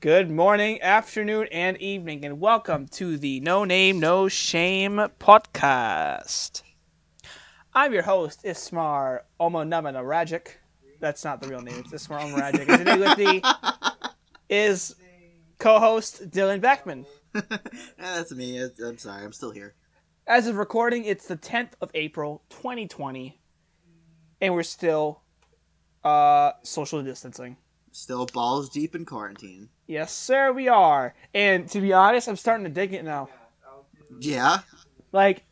Good morning, afternoon, and evening, and welcome to the No Name, No Shame podcast. I'm your host, Ismar Omonamana Rajic. That's not the real name, it's Ismar Omo Rajic. And today with me is co host Dylan Beckman. that's me. I'm sorry. I'm still here. As of recording, it's the 10th of April, 2020, and we're still uh, social distancing. Still balls deep in quarantine. Yes, sir, we are. And to be honest, I'm starting to dig it now. Yeah. Like,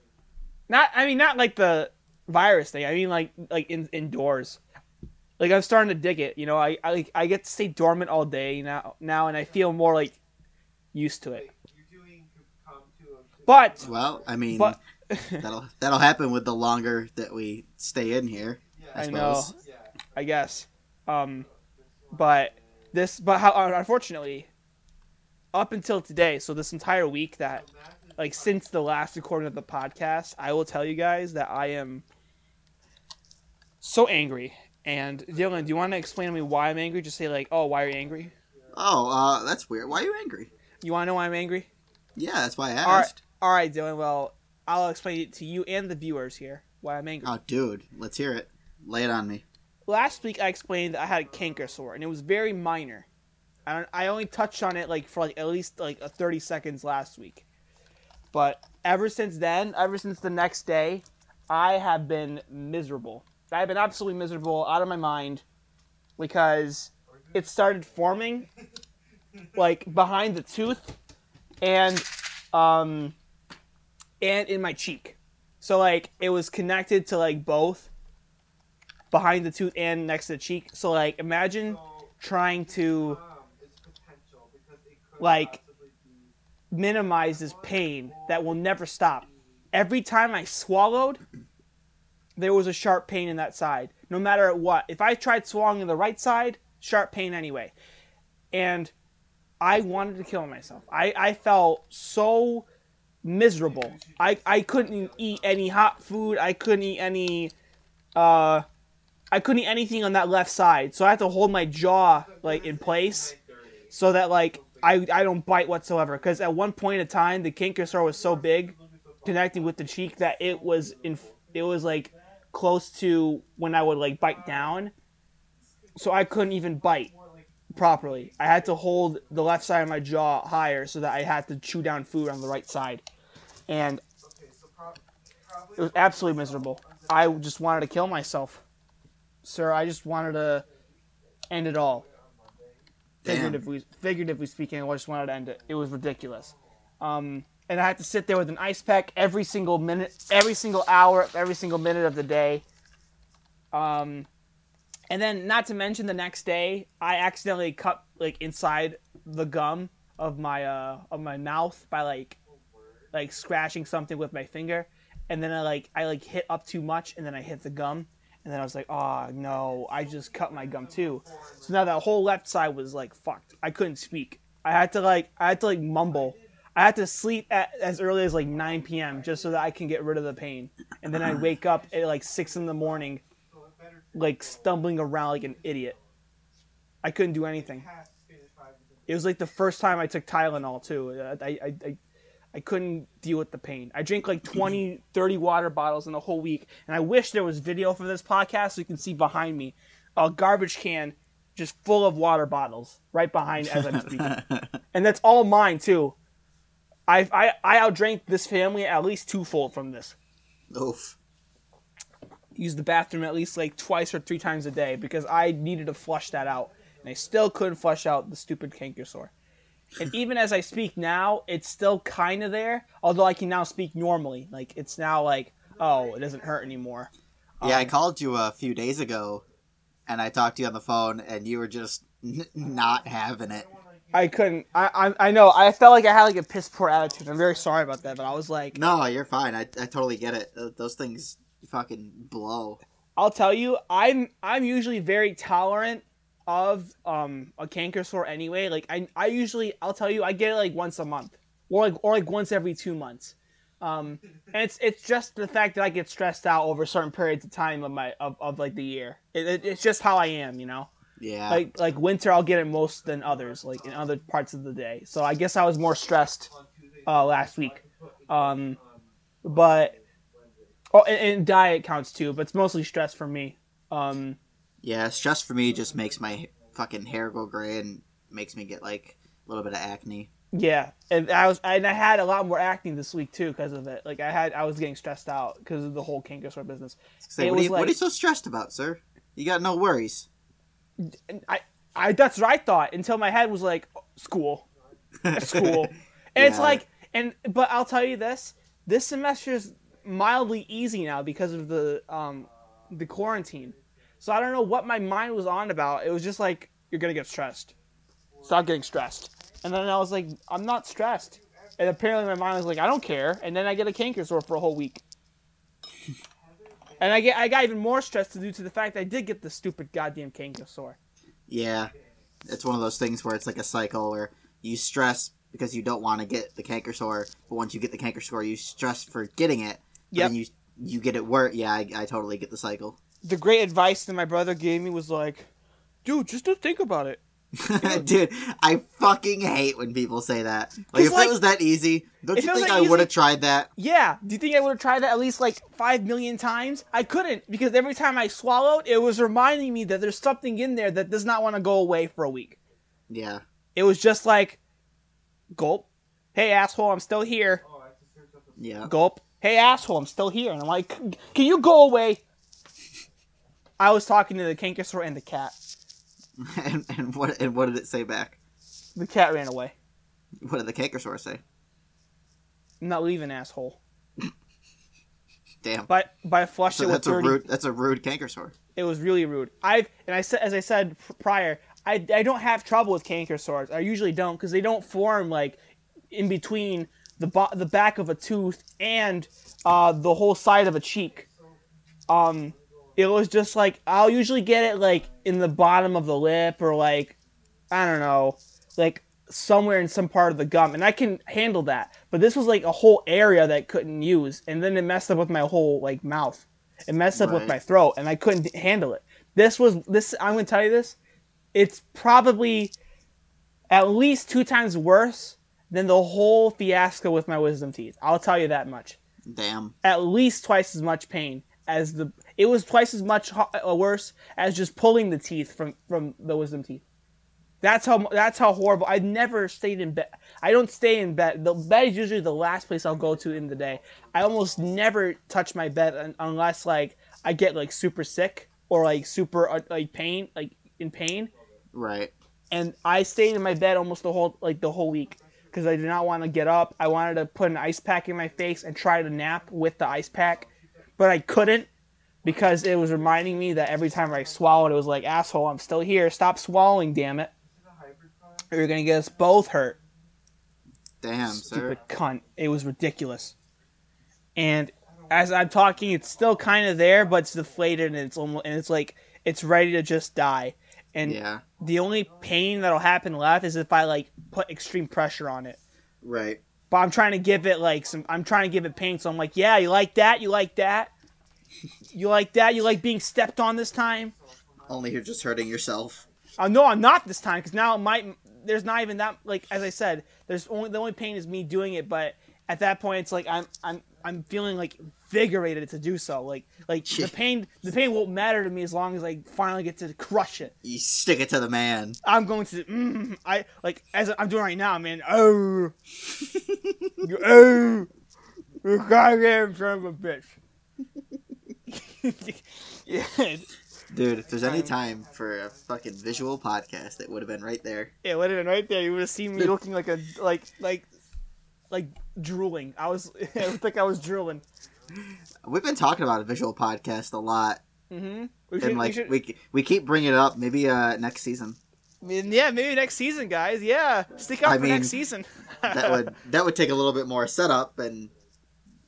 not I mean not like the virus thing. I mean like like in, indoors. Like I'm starting to dig it. You know, I I like I get to stay dormant all day now now, and I feel more like used to it. But Well, I mean, but that'll that'll happen with the longer that we stay in here. I, I know. I guess. Um, but this, but how unfortunately, up until today, so this entire week that, like, since the last recording of the podcast, I will tell you guys that I am so angry. And Dylan, do you want to explain to me why I'm angry? Just say like, oh, why are you angry? Oh, uh, that's weird. Why are you angry? You want to know why I'm angry? Yeah, that's why I All right. asked. All right, Dylan. Well, I'll explain it to you and the viewers here why I'm angry. Oh, dude, let's hear it. Lay it on me. Last week I explained that I had a canker sore and it was very minor. I I only touched on it like for like at least like a 30 seconds last week. But ever since then, ever since the next day, I have been miserable. I've been absolutely miserable, out of my mind because it started forming like behind the tooth and um and in my cheek. So like it was connected to like both behind the tooth and next to the cheek. So like imagine trying to like minimize this pain that will never stop. Every time I swallowed, there was a sharp pain in that side. No matter what. If I tried swallowing the right side, sharp pain anyway. And I wanted to kill myself. I, I felt so miserable. I, I couldn't eat any hot food. I couldn't eat any uh I couldn't eat anything on that left side, so I had to hold my jaw like in place, so that like I I don't bite whatsoever. Because at one point in time, the sore was so big, connecting with the cheek that it was in it was like close to when I would like bite down, so I couldn't even bite properly. I had to hold the left side of my jaw higher so that I had to chew down food on the right side, and it was absolutely miserable. I just wanted to kill myself sir. I just wanted to end it all. Damn. Figuratively, figuratively speaking, I just wanted to end it. It was ridiculous. Um, and I had to sit there with an ice pack every single minute, every single hour, every single minute of the day. Um, and then, not to mention, the next day, I accidentally cut like inside the gum of my uh of my mouth by like like scratching something with my finger, and then I like I like hit up too much, and then I hit the gum, and then I was like, oh no, I just cut my gum too. So now that whole left side was like fucked. I couldn't speak. I had to like I had to like mumble. I had to sleep at as early as like 9 p.m. just so that I can get rid of the pain. And then I wake up at like six in the morning, like stumbling around like an idiot. I couldn't do anything. It was like the first time I took Tylenol too. I I, I, I couldn't deal with the pain. I drank like 20, 30 water bottles in a whole week, and I wish there was video for this podcast so you can see behind me a garbage can just full of water bottles right behind as I'm speaking, and that's all mine too. I I I outdrank this family at least twofold from this. Oof. Use the bathroom at least like twice or three times a day because I needed to flush that out, and I still couldn't flush out the stupid canker sore. And even as I speak now, it's still kind of there. Although I can now speak normally, like it's now like, oh, it doesn't hurt anymore. Yeah, I Um, called you a few days ago, and I talked to you on the phone, and you were just n- not having it. I couldn't. I, I I know. I felt like I had like a piss poor attitude. I'm very sorry about that, but I was like, No, you're fine. I, I totally get it. Those things fucking blow. I'll tell you, I'm I'm usually very tolerant of um a canker sore anyway. Like I I usually I'll tell you I get it like once a month or like or like once every two months. Um, and it's it's just the fact that I get stressed out over certain periods of time of my of, of like the year. It, it, it's just how I am, you know. Yeah. Like like winter, I'll get it most than others, like in other parts of the day. So I guess I was more stressed uh, last week. Um, but oh, and, and diet counts too, but it's mostly stress for me. Um, yeah, stress for me just makes my fucking hair go gray and makes me get like a little bit of acne. Yeah, and I was and I had a lot more acne this week too because of it. Like I had, I was getting stressed out because of the whole canker sore business. Say, what, are you, what are you so stressed about, sir? You got no worries. I, I that's what I thought until my head was like school, school, and it's like, and but I'll tell you this: this semester is mildly easy now because of the um the quarantine. So I don't know what my mind was on about. It was just like you're gonna get stressed. Stop getting stressed. And then I was like, I'm not stressed. And apparently my mind was like, I don't care. And then I get a canker sore for a whole week. and I get I got even more stressed due to the fact that I did get the stupid goddamn canker sore. Yeah, it's one of those things where it's like a cycle where you stress because you don't want to get the canker sore, but once you get the canker sore, you stress for getting it. Then you you get it worse. Yeah, I, I totally get the cycle. The great advice that my brother gave me was like, dude, just don't think about it. Dude, I fucking hate when people say that. Like, if like, it was that easy, don't you think I would have tried that? Yeah. Do you think I would have tried that at least like five million times? I couldn't because every time I swallowed, it was reminding me that there's something in there that does not want to go away for a week. Yeah. It was just like, gulp. Hey asshole, I'm still here. Yeah. Gulp. Hey asshole, I'm still here. And I'm like, can you go away? I was talking to the canker sore and the cat. and, and what and what did it say back? The cat ran away. What did the canker sore say? I'm not leaving, asshole. Damn. But but I flushed So it with that's a 30 rude that's a rude canker sore. It was really rude. I've and I said as I said prior, I, I don't have trouble with canker sores. I usually don't because they don't form like in between the bo- the back of a tooth and uh, the whole side of a cheek. Um, it was just like I'll usually get it like in the bottom of the lip or like I don't know, like somewhere in some part of the gum, and I can handle that. But this was like a whole area that I couldn't use, and then it messed up with my whole like mouth. It messed up with my throat, and I couldn't handle it. This was this. I'm gonna tell you this. It's probably at least two times worse than the whole fiasco with my wisdom teeth. I'll tell you that much Damn. at least twice as much pain as the it was twice as much ho- worse as just pulling the teeth from from the wisdom teeth that's how that's how horrible i never stayed in bed i don't stay in bed the bed is usually the last place i'll go to in the day i almost never touch my bed un- unless like i get like super sick or like super uh, like pain like in pain Right. and I stayed in my bed almost the whole like the whole week because I did not want to get up. I wanted to put an ice pack in my face and try to nap with the ice pack, but I couldn't because it was reminding me that every time I swallowed, it was like asshole, I'm still here. Stop swallowing, damn it. Or you're gonna get us both hurt. Damn, sir. Stupid cunt. It was ridiculous. And as I'm talking, it's still kind of there, but it's deflated and it's almost and it's like it's ready to just die. And Yeah. the only pain that'll happen left is if I like put extreme pressure on it. Right. But I'm trying to give it like some. I'm trying to give it pain, so I'm like, yeah, you like that? You like that? You like that? You like being stepped on this time? Only you're just hurting yourself. Uh, no, I'm not this time because now might. There's not even that. Like as I said, there's only the only pain is me doing it. But at that point, it's like I'm I'm I'm feeling like invigorated to do so. Like like the pain the pain won't matter to me as long as I finally get to crush it. You stick it to the man. I'm going to. Mm, I like as I'm doing right now, man. Oh, oh, you goddamn son of a bitch. yeah, Dude, if there's any time for a fucking visual podcast, it would have been right there. it would have been right there. You would have seen me looking like a like like like drooling. I was. I like I was drooling. We've been talking about a visual podcast a lot, Mm-hmm. We should, and like we should, we we keep bringing it up. Maybe uh next season. I mean, yeah, maybe next season, guys. Yeah, stick out I for mean, next season. That would that would take a little bit more setup and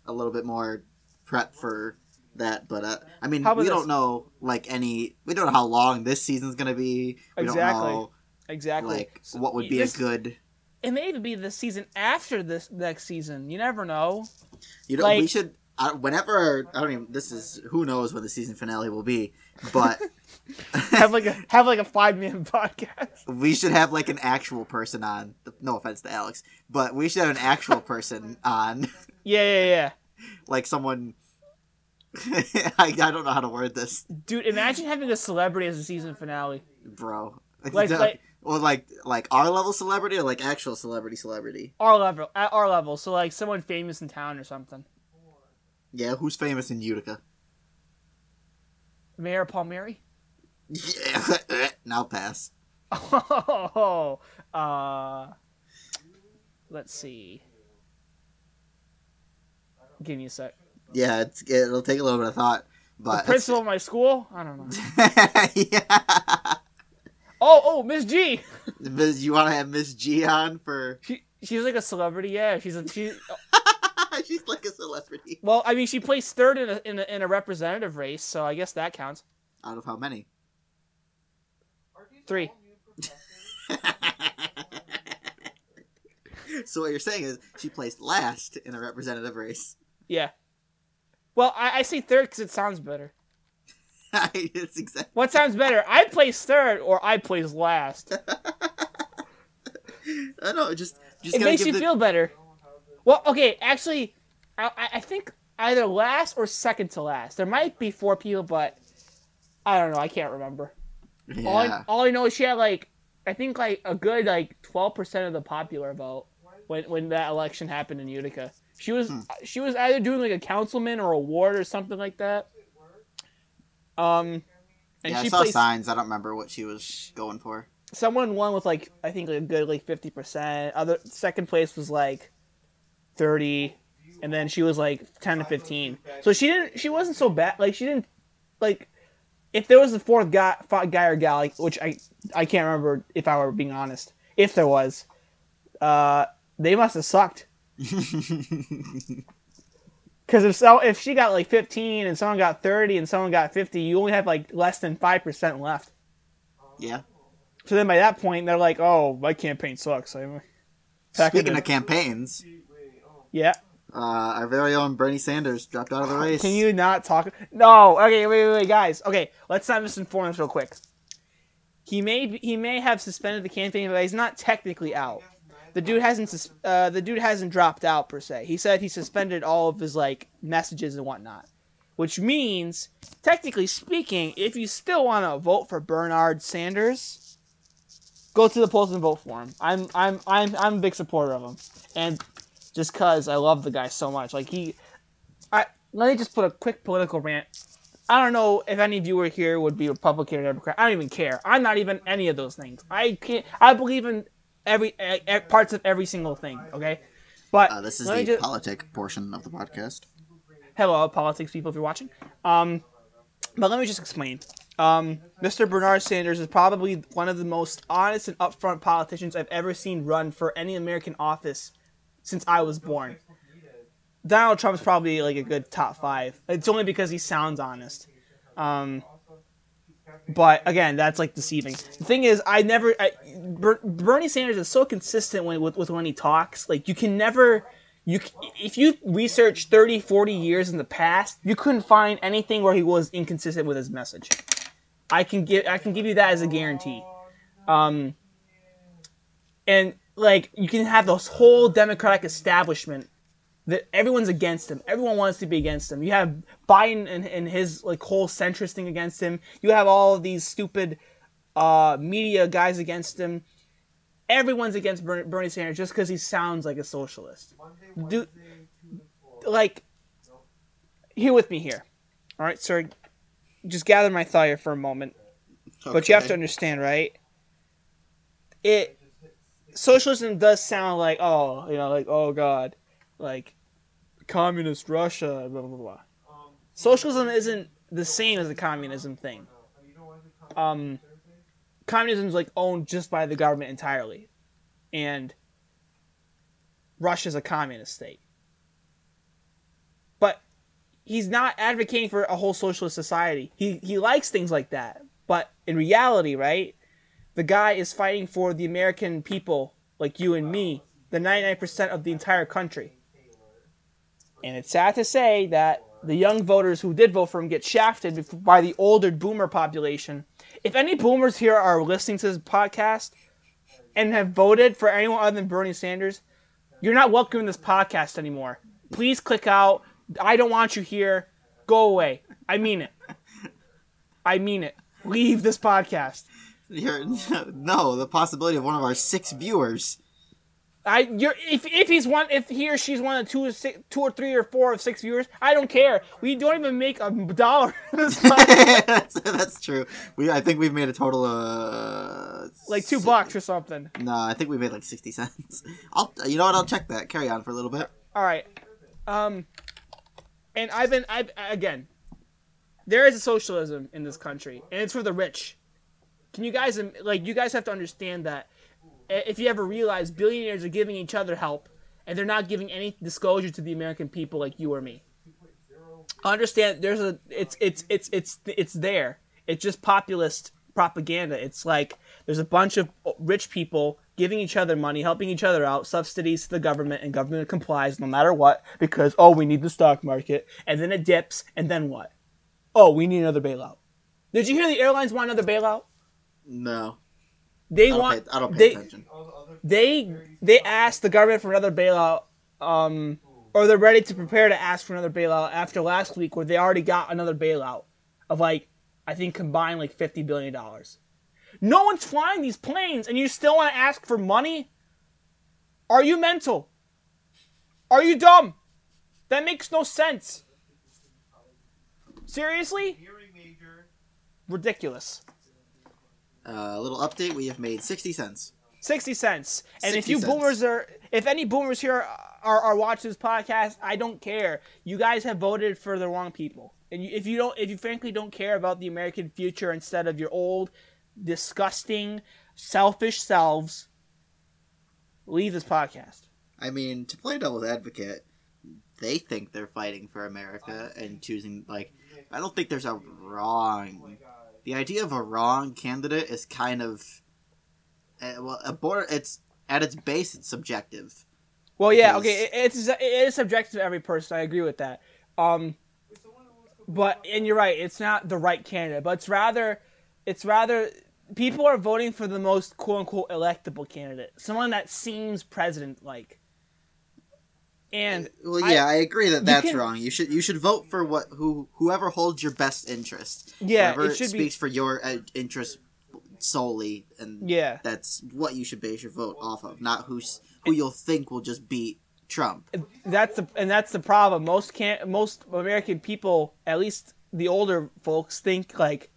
a little bit more prep for that. But uh, I mean, we this? don't know like any. We don't know how long this season's gonna be. We Exactly. don't know exactly. like So, what would be this- a good. It may even be the season after this next season. You never know. You know, like- we should. I, whenever I don't even. This is who knows when the season finale will be, but have like a have like a five man podcast. we should have like an actual person on. No offense to Alex, but we should have an actual person on, Yeah, yeah, yeah. like someone. I, I don't know how to word this, Dude, imagine having a celebrity as a season finale. bro. Like- like- or like like our level celebrity or like actual celebrity celebrity. Our level, at our level. So like someone famous in town or something. Yeah, who's famous in Utica? Mayor Palmieri. Yeah, now pass. Oh, uh, let's see. Give me a sec. Yeah, it's, it'll take a little bit of thought, The but principal of my school? I don't know. yeah. Oh, oh, Miss G. Miss- you want to have Miss G on for? She she's like a celebrity. Yeah, she's a she. Oh. She's like a celebrity. Well, I mean, she placed third in a, in a in a representative race, so I guess that counts. Out of how many? Three. so what you're saying is she placed last in a representative race. Yeah. Well, I, I say third because it sounds better. it's exactly. What sounds better? I place third or I place last. I don't know. Just just It makes you the- feel better. Well, okay, actually, I, I- think either last or second to last. There might be four people, but I don't know. I can't remember. All, I, Yeah. all I know is she had like, I think like a good like twelve percent of the popular vote when when that election happened in Utica. She was Hmm. she was either doing like a councilman or a ward or something like that. Um, and yeah, I saw placed signs. I don't remember what she was going for. someone won with like I think like a good like fifty percent. Other second place was like thirty, and then she was like ten to fifteen. So she didn't. She wasn't so bad. Like she didn't like. If there was a fourth guy, guy or gal, like, which I I can't remember if I were being honest. If there was, uh, they must have sucked. Because if so, if she got like fifteen and someone got thirty and someone got fifty, you only have like less than five percent left. yeah. So then by that point, they're like, "Oh, my campaign sucks." I'm Speaking of campaigns, yeah. uh, our very own Bernie Sanders dropped out of the race. Can you not talk? No. Okay, wait, wait, wait, guys. Okay, let's not misinform this real quick. He may he may have suspended the campaign, but he's not technically out. The dude hasn't uh, the dude hasn't dropped out per se. He said he suspended all of his like messages and whatnot, which means technically speaking, if you still want to vote for Bernard Sanders, go to the polls and vote for him. I'm I'm I'm I'm a big supporter of him, and just cause I love the guy so much, like he I let me just put a quick political rant. I don't know if any viewer here would be Republican or Democrat. I don't even care. I'm not even any of those things. I can't. I believe in every parts of every single thing. Okay, but Uh, this is the just- politic portion of the podcast. hello politics people if you're watching. Um, but let me just explain. Um, Mr. Bernard Sanders is probably one of the most honest and upfront politicians I've ever seen run for any American office since I was born. Donald Trump's probably like a good top five. It's only because he sounds honest. Um, but again, that's like deceiving. The thing is, I never. I, Ber, Bernie Sanders is so consistent when, with, with when he talks. Like you can never. You if you research 30, 40 years in the past, you couldn't find anything where he was inconsistent with his message. I can give I can give you that as a guarantee. Um, and like you can have this whole Democratic establishment that everyone's against him. Everyone wants to be against him. You have Biden and, and his like whole centrist thing against him. You have all of these stupid uh, media guys against him. Everyone's against Bernie, Bernie Sanders just because he sounds like a socialist. Do like here with me here. All right, sir. Just gather my thought here for a moment. But you have to understand, right? It socialism does sound like oh, you know, like oh god, like communist Russia, blah blah blah. Socialism isn't the same as the communism thing. Um, communism is like owned just by the government entirely, and Russia's a communist state. But he's not advocating for a whole socialist society. He he likes things like that, but in reality, right? The guy is fighting for the American people, like you and me, the 99% of the entire country. And it's sad to say that the young voters who did vote for him get shafted by the older boomer population. If any boomers here are listening to this podcast and have voted for anyone other than Bernie Sanders, you're not welcome in this podcast anymore. Please click out. I don't want you here. Go away. I mean it. I mean it. Leave this podcast. You're, no, the possibility of one of our six viewers. I you're if if he's one if he or she's one of two or six, two or three or four of six viewers, I don't care. We don't even make a dollar. that's, that's true. We I think we've made a total of like two si- bucks or something. No, I think we made like sixty cents. I'll you know what? I'll check that. Carry on for a little bit. All right. Um, and I've been I've again. There is a socialism in this country, and it's for the rich. Can you guys like you guys have to understand that i- if you ever realize billionaires are giving each other help and they're not giving any disclosure to the American people like you or me. Understand there's a it's it's it's it's it's there. It's just populist propaganda. It's like there's a bunch of rich people giving each other money, helping each other out, subsidies to the government, and government complies no matter what because oh we need the stock market, and then it dips, and then what? Oh we need another bailout. Did you hear the airlines want another bailout? No, They I want pay, I don't pay they attention. they they asked the government for another bailout, um, or they're ready to prepare to ask for another bailout after last week, where they already got another bailout of like I think combined like fifty billion dollars. No one's flying these planes, and you still want to ask for money? Are you mental? Are you dumb? That makes no sense. Seriously? Ridiculous. Uh, a little update. We have made sixty cents. 60 cents. And if you cents. boomers are, if any boomers here are, are watching this podcast, I don't care. You guys have voted for the wrong people. And if you don't, if you frankly don't care about the American future instead of your old, disgusting, selfish selves, leave this podcast. I mean, to play devil's advocate, they think they're fighting for America and choosing like. I don't think there's a wrong. The idea of a wrong candidate is kind of. Uh, well, a border. It's at its base, it's subjective. Well, yeah, Because- okay, it, it's it is subjective to every person. I agree with that. Um, but and you're right, it's not the right candidate, but it's rather, it's rather people are voting for the most quote unquote electable candidate, someone that seems president like. And Well, yeah, I, agree that that's can- wrong. You should you should vote for what who whoever holds your best interest. yeah, Whoever it should speaks be for your uh, interest solely, and yeah. that's what you should base your vote off of, not who's who you'll think will just beat Trump. That's the and that's the problem. Most can most American people, at least the older folks, think like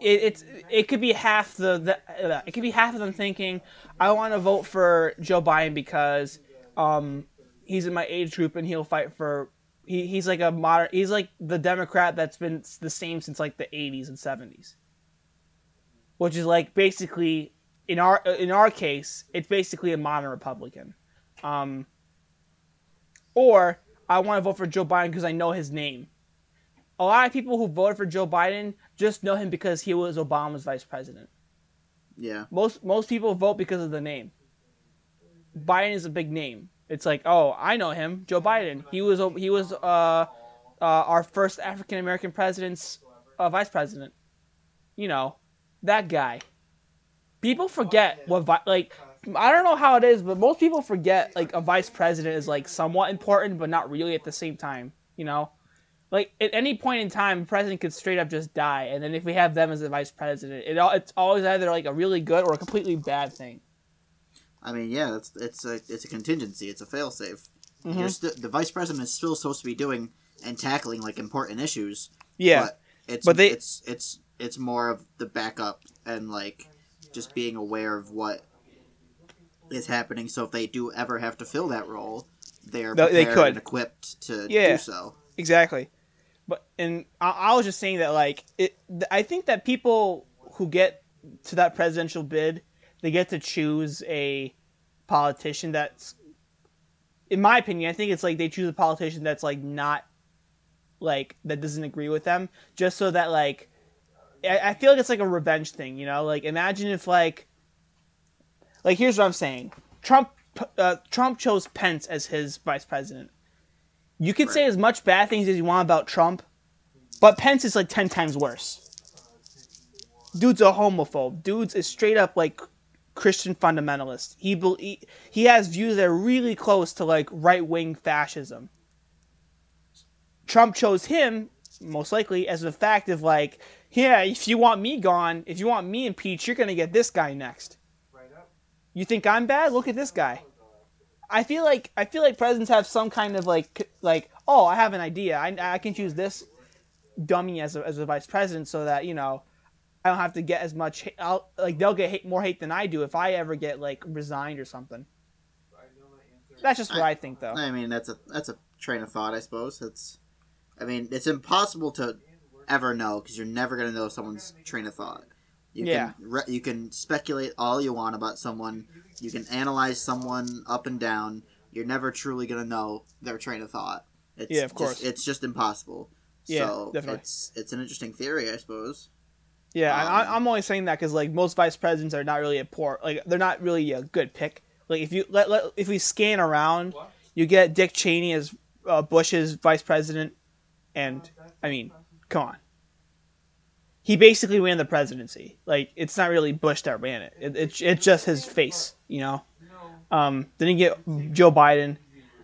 it, it's it could be half the, the uh, it could be half of them thinking I want to vote for Joe Biden because um he's in my age group and he'll fight for he, he's like a modern he's like the Democrat that's been the same since like the 80s and 70s, which is like basically in our in our case it's basically a modern Republican. Um, or I want to vote for Joe Biden because I know his name. A lot of people who voted for Joe Biden just know him because he was Obama's vice president. Yeah, Most most people vote because of the name. Biden is a big name. It's like, oh, I know him, Joe Biden. He was he was uh, uh, our first African American president's uh, vice president. You know, that guy. People forget what vi- like I don't know how it is, but most people forget like a vice president is like somewhat important, but not really at the same time. You know, like at any point in time, a president could straight up just die, and then if we have them as a vice president, it al- it's always either like a really good or a completely bad thing. I mean, yeah, it's it's a it's a contingency. It's a failsafe. Mhm. You're sti- the vice president is still supposed to be doing and tackling like important issues. Yeah, but it's But they- it's it's it's more of the backup and like just being aware of what is happening. So if they do ever have to fill that role, they're No, they could. and equipped to Yeah. do so. exactly. But and I, I was just saying that like it, I think that people who get to that presidential bid, they get to choose a politician that's, in my opinion, I think it's like they choose a politician that's like not, like that doesn't agree with them, just so that like, I, I feel like it's like a revenge thing, you know. Like imagine if like, like here's what I'm saying, Trump uh, Trump chose Pence as his vice president. You can say as much bad things as you want about Trump, but Pence is like ten times worse. Dude's a homophobe. Dude's is straight up like Christian fundamentalist. He he, he has views that are really close to like right wing fascism. Trump chose him most likely as a fact of like, yeah, if you want me gone, if you want me impeached, you're gonna get this guy next. You think I'm bad? Look at this guy. I feel like I feel like presidents have some kind of like like oh I have an idea I, I can choose this dummy as a, as a vice president so that you know I don't have to get as much hate, I'll, like they'll get hate, more hate than I do if I ever get like resigned or something. That's just what I think though. I mean, that's a that's a train of thought, I suppose. It's, I mean, it's impossible to ever know because you're never gonna know someone's train of thought. You Yeah. can re- you can speculate all you want about someone. You can analyze someone up and down. You're never truly gonna know their train of thought. It's Yeah, of just- course. it's just impossible. Yeah, so definitely. it's it's an interesting theory, I suppose. Yeah, Um, I, I'm only saying that because like most vice presidents are not really a poor, like they're not really a good pick. Like if you let, let if we scan around, you get Dick Cheney as uh, Bush's vice president, and I mean, come on, he basically ran the presidency. Like it's not really Bush that ran it. it it's it's just his face, you know. Um, then you get Joe Biden.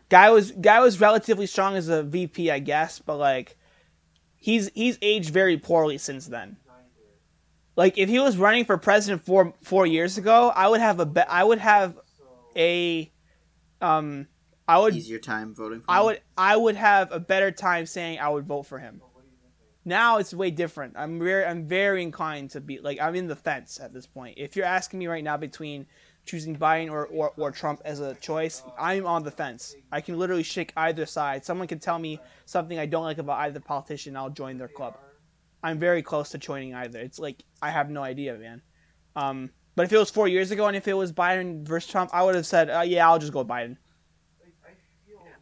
Guy was guy was relatively strong as a VP, I guess, but like he's he's aged very poorly since then. Like if he was running for president four four years ago, I would have a be- I would have a um I would Easier time voting. For I him. would I would have a better time saying I would vote for him. Now it's way different. I'm very I'm very inclined to be like I'm in the fence at this point. If you're asking me right now between choosing Biden or, or, or Trump as a choice, I'm on the fence. I can literally shake either side. Someone can tell me something I don't like about either politician, I'll join their club. I'm very close to joining either. It's like I have no idea, man. Um, but if it was four years ago and if it was Biden versus Trump, I would have said, uh, yeah, I'll just go Biden.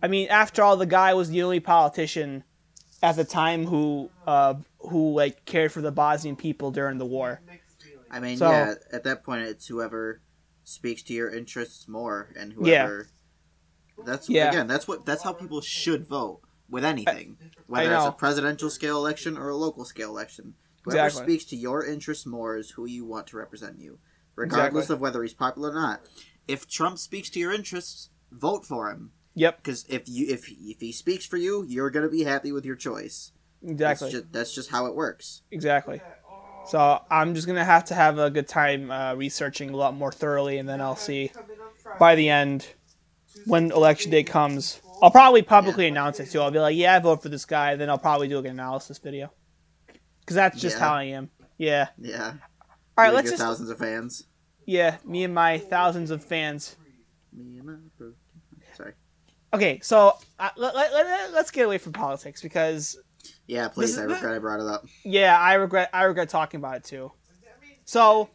I mean, after all, the guy was the only politician at the time who uh, who like cared for the Bosnian people during the war. I mean, So- yeah. At that point, it's whoever speaks to your interests more, and whoever. Yeah. That's Yeah. again. That's what. That's how people should vote with anything, whether it's a presidential scale election or a local scale election. Whoever Exactly. speaks to your interests more is who you want to represent you, regardless Exactly. of whether he's popular or not. If Trump speaks to your interests, vote for him. Yep, Because if you if if he speaks for you, you're gonna be happy with your choice. exactly, That's just, that's just how it works. exactly. So I'm just gonna have to have a good time uh, researching a lot more thoroughly, and then I'll see by the end when election day comes. I'll probably publicly announce it too. I'll be like, "Yeah, I vote for this guy." Then I'll probably do like an analysis video because that's just Yeah. how I am. Yeah. Yeah. All right, let's just thousands of fans. yeah, me and my thousands of fans. Me and my Sorry. Okay, so uh, let, let, let, let's get away from politics because Yeah, please. I regret I brought it up. yeah, I regret I regret talking about it too. So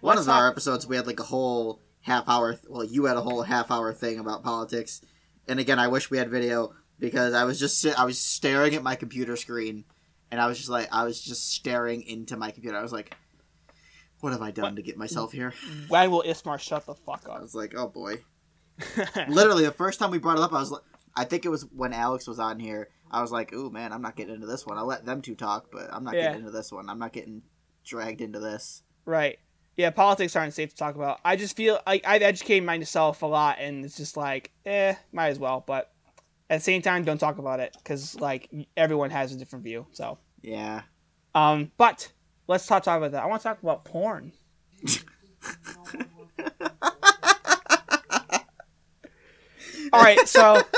One of our episodes, we had like a whole half hour. Well, you had a whole half hour thing about politics, and again, I wish we had video because I was just I was staring at my computer screen, and I was just like I was just staring into my computer. I was like, "What have I done What? to get myself here?" when will Ismar shut the fuck up? I was like, "Oh boy." Literally, the first time we brought it up, I was like, I think it was when Alex was on here. I was like, "Ooh, man, I'm not getting into this one. I'll let them two talk, but I'm not Yeah. getting into this one. I'm not getting dragged into this." right. Yeah, politics aren't safe to talk about. I just feel like I've educated myself a lot, and it's just like, eh, might as well. But at the same time, don't talk about it because like everyone has a different view. So, Yeah. um, but let's talk talk about that. I want to talk about porn. All right, so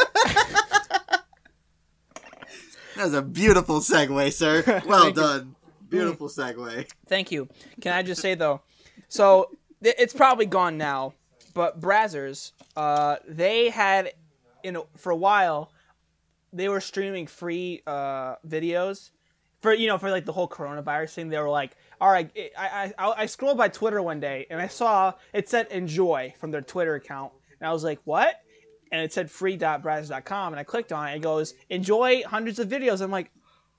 That was a beautiful segue, sir. Well Thank you. done. Beautiful segue. Thank you. Can I just say though, so it's probably gone now, but Brazzers, uh, they had, you know, for a while, they were streaming free uh, videos for you know for like the whole coronavirus thing. They were like, all right, I I I I scrolled by Twitter one day and I saw it said enjoy from their Twitter account, and I was like, what? And it said free.brazzers.com, and I clicked on it. It goes enjoy hundreds of videos. I'm like,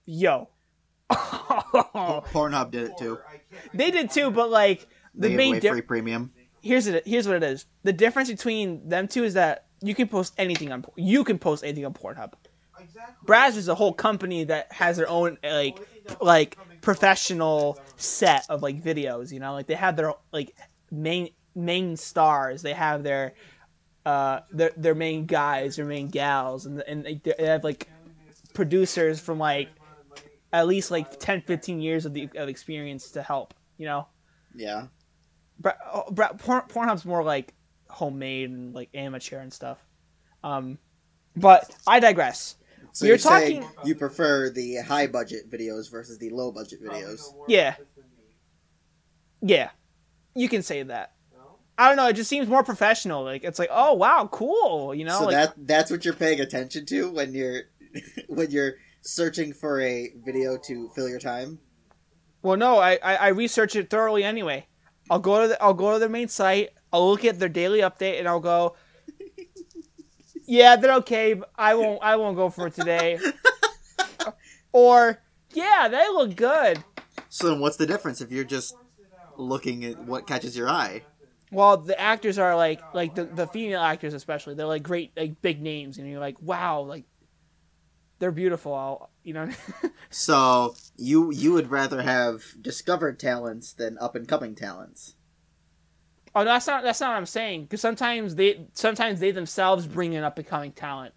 yo. Pornhub did it too. They did too, but like the They main away di- free premium. here's it. Here's what it is. The difference between them two is that you can post anything on you can post anything on Pornhub. Brazzers is a whole company that has their own like like professional set of like videos. You know, like they have their like main main stars. They have their uh their their main guys, their main gals, and and they, they have like producers from like at least like 10, 15 years of the of experience to help. You know, Yeah. Bra- oh, Bra- Porn- Pornhub's more like homemade and like amateur and stuff. Um, but I digress. So You're you're, saying talking- you prefer the high budget videos versus the low budget videos. Yeah. Yeah, you can say that. I don't know. It just seems more professional. Like it's like, oh wow, cool. You know, so like that that's what you're paying attention to when you're when you're searching for a video to fill your time. well, no, I, I I research it thoroughly anyway. I'll go to the, I'll go to their main site. I'll look at their daily update, and I'll go. Yeah, they're okay. But I won't. I won't go for it today. or yeah, they look good. So then what's the difference if you're just looking at what catches your eye? Well, the actors are like like the, the female actors especially. They're like great like big names, and you're like, wow, like they're beautiful. I'll, you know. So you you would rather have discovered talents than up and coming talents. oh, no, that's not that's not what I'm saying. Because sometimes they sometimes they themselves bring in up and coming talent,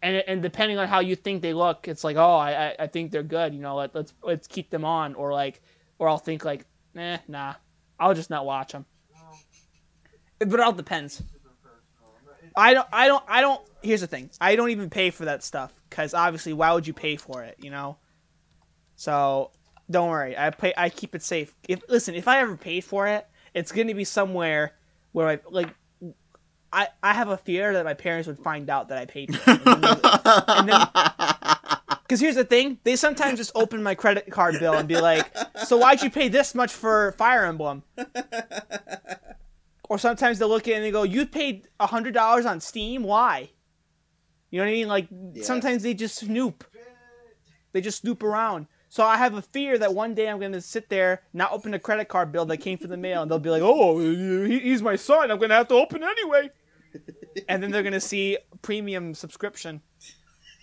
and and depending on how you think they look, it's like, oh, I I, I think they're good. You know, let, let's let's keep them on, or like, or I'll think like, eh, nah, I'll just not watch them. But it all depends. I don't. I don't. I don't. Here's the thing. I don't even pay for that stuff because obviously, why would you pay for it? You know. So don't worry. I pay. I keep it safe. If listen, if I ever paid for it, it's going to be somewhere where I like. I I have a fear that my parents would find out that I paid for it. And then- Because here's the thing, they sometimes just open my credit card bill and be like, "So why'd you pay this much for Fire Emblem?" Or sometimes they'll look at it and they go, "You paid a hundred dollars on Steam. Why?" You know what I mean? Like Yeah. sometimes they just snoop. They just snoop around. So I have a fear that one day I'm gonna sit there, not open a credit card bill that came from the mail, and they'll be like, "Oh, he's my son. I'm gonna have to open it anyway." and then they're gonna see premium subscription.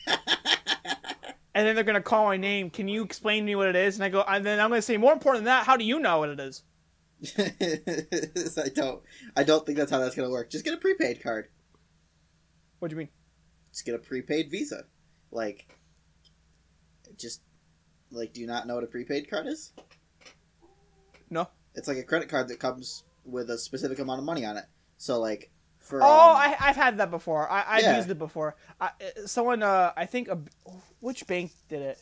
and then they're gonna call my name. Can you explain to me what it is? And I go, and then I'm gonna say, more important than that, how do you know what it is? I don't I don't think that's how that's gonna work. Just get a prepaid card. What do you mean? Just get a prepaid Visa. Like just like do you not know what a prepaid card is? No. It's like a credit card that comes with a specific amount of money on it. So like for Oh, um, I, I've had that before. I, I've Yeah. used it before. I, uh, someone, uh, I think, a, which bank did it?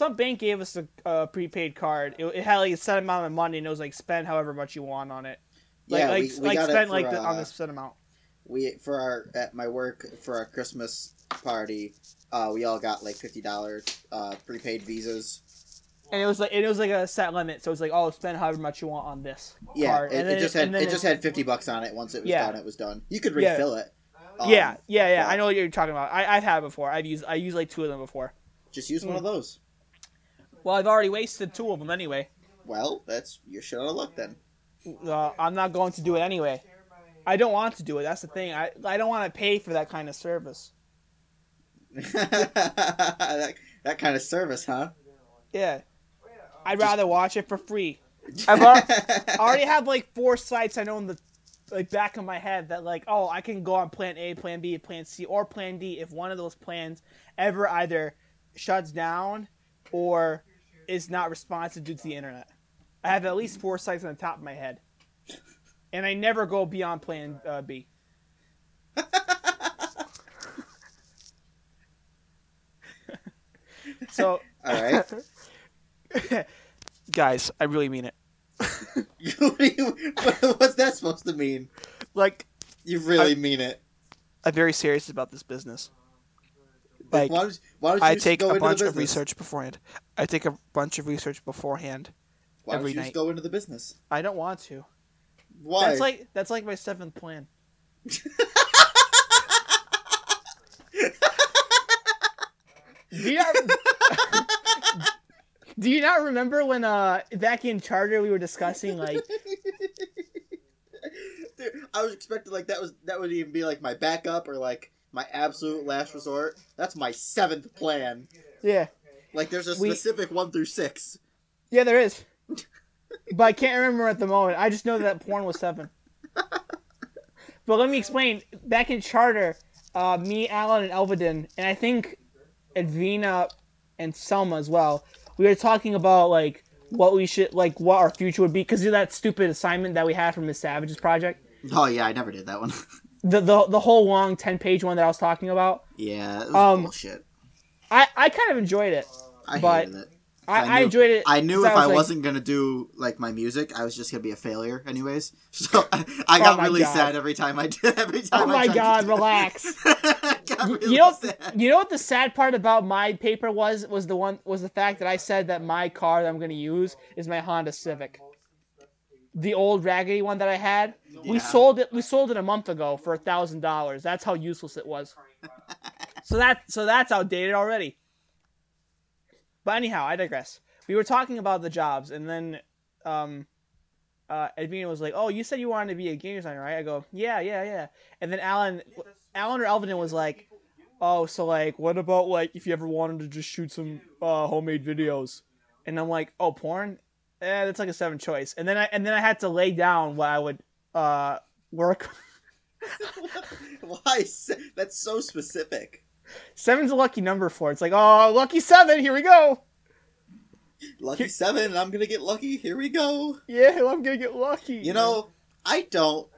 Some bank gave us a, a prepaid card. It, it had like a set amount of money, and it was like spend however much you want on it. Like, yeah, like, we, we like got spend for, like the, on uh, this set amount. we for our at my work for our Christmas party, uh, we all got like fifty dollar uh, prepaid visas. And it was like it was like a set limit, so it was like, oh, spend however much you want on this Yeah, card. it, it just had it just had fifty bucks on it. Once it was Yeah. done, it was done. You could Yeah. refill it. Um, yeah, yeah, yeah. yeah. I know what you're talking about. I, I've had it before. I've used I used like two of them before. Just use Hmm. one of those. Well, I've already wasted two of them anyway. Well, that's you should have looked then. Uh, I'm not going to do it anyway. I don't want to do it. That's the thing. I I don't want to pay for that kind of service. that, that kind of service, huh? Yeah. I'd rather watch it for free. I've al- I already have like four sites I know in the like back of my head that like, oh, I can go on plan A, plan B, plan C, or plan D if one of those plans ever either shuts down or is not responsive due to the internet. I have at least four sites on the top of my head. And I never go beyond plan uh, B. So, All right. guys, I really mean it. What do you- What's that supposed to mean? Like, You really mean it. I'm very serious about this business. Then Like, why don't, why don't you I just take go a into bunch of research beforehand. I take a bunch of research beforehand. Why don't every you just night. go into the business? I don't want to. Why? That's like that's like my seventh plan. Do you not, do you not remember when uh back in charter we were discussing like Dude, I was expecting like that was that would even be like my backup or like my absolute last resort. That's my seventh plan. Yeah, Like there's a We- specific one through six. yeah, there is. but I can't remember at the moment. I just know that porn was seven. but let me explain. Back in charter, uh, me, Alan, and Elvedin, and I think Edvina and Selma as well. We were talking about like what we should like what our future would be because of that stupid assignment that we had from Miss Savage's project. Oh yeah, I never did that one. The, the, the whole long 10 page one that I was talking about. yeah, it was Um, bullshit. I, I kind of enjoyed it. I but hated it. I, I I, knew- enjoyed it. I knew if I was like- wasn't gonna do like my music, I was just gonna be a failure, anyways. So I got Oh really God. sad every time I did. Every time. Oh I my god, relax. I really you know, sad. you know what the sad part about my paper was was the one was the fact that I said that my car that I'm going to use is my Honda Civic, the old raggedy one that I had. We sold it. We sold it a month ago for a thousand dollars. That's how useless it was. so that so that's outdated already. But anyhow, I digress. We were talking about the jobs, and then um, uh, Edwina was like, "Oh, you said you wanted to be a game designer, right?" I go, "Yeah, yeah, yeah." And then Alan, Alan or Elvin was like, "Oh, so like, what about like if you ever wanted to just shoot some uh, homemade videos?" And I'm like, "Oh, porn? Eh, that's like a seven choice." And then I and then I had to lay down what I would uh work. Why? That's so specific. Seven's a lucky number for it. It's like, oh, lucky seven. Here we go. Lucky seven, and I'm gonna get lucky. Here we go. Yeah, I'm gonna get lucky. You know, I don't.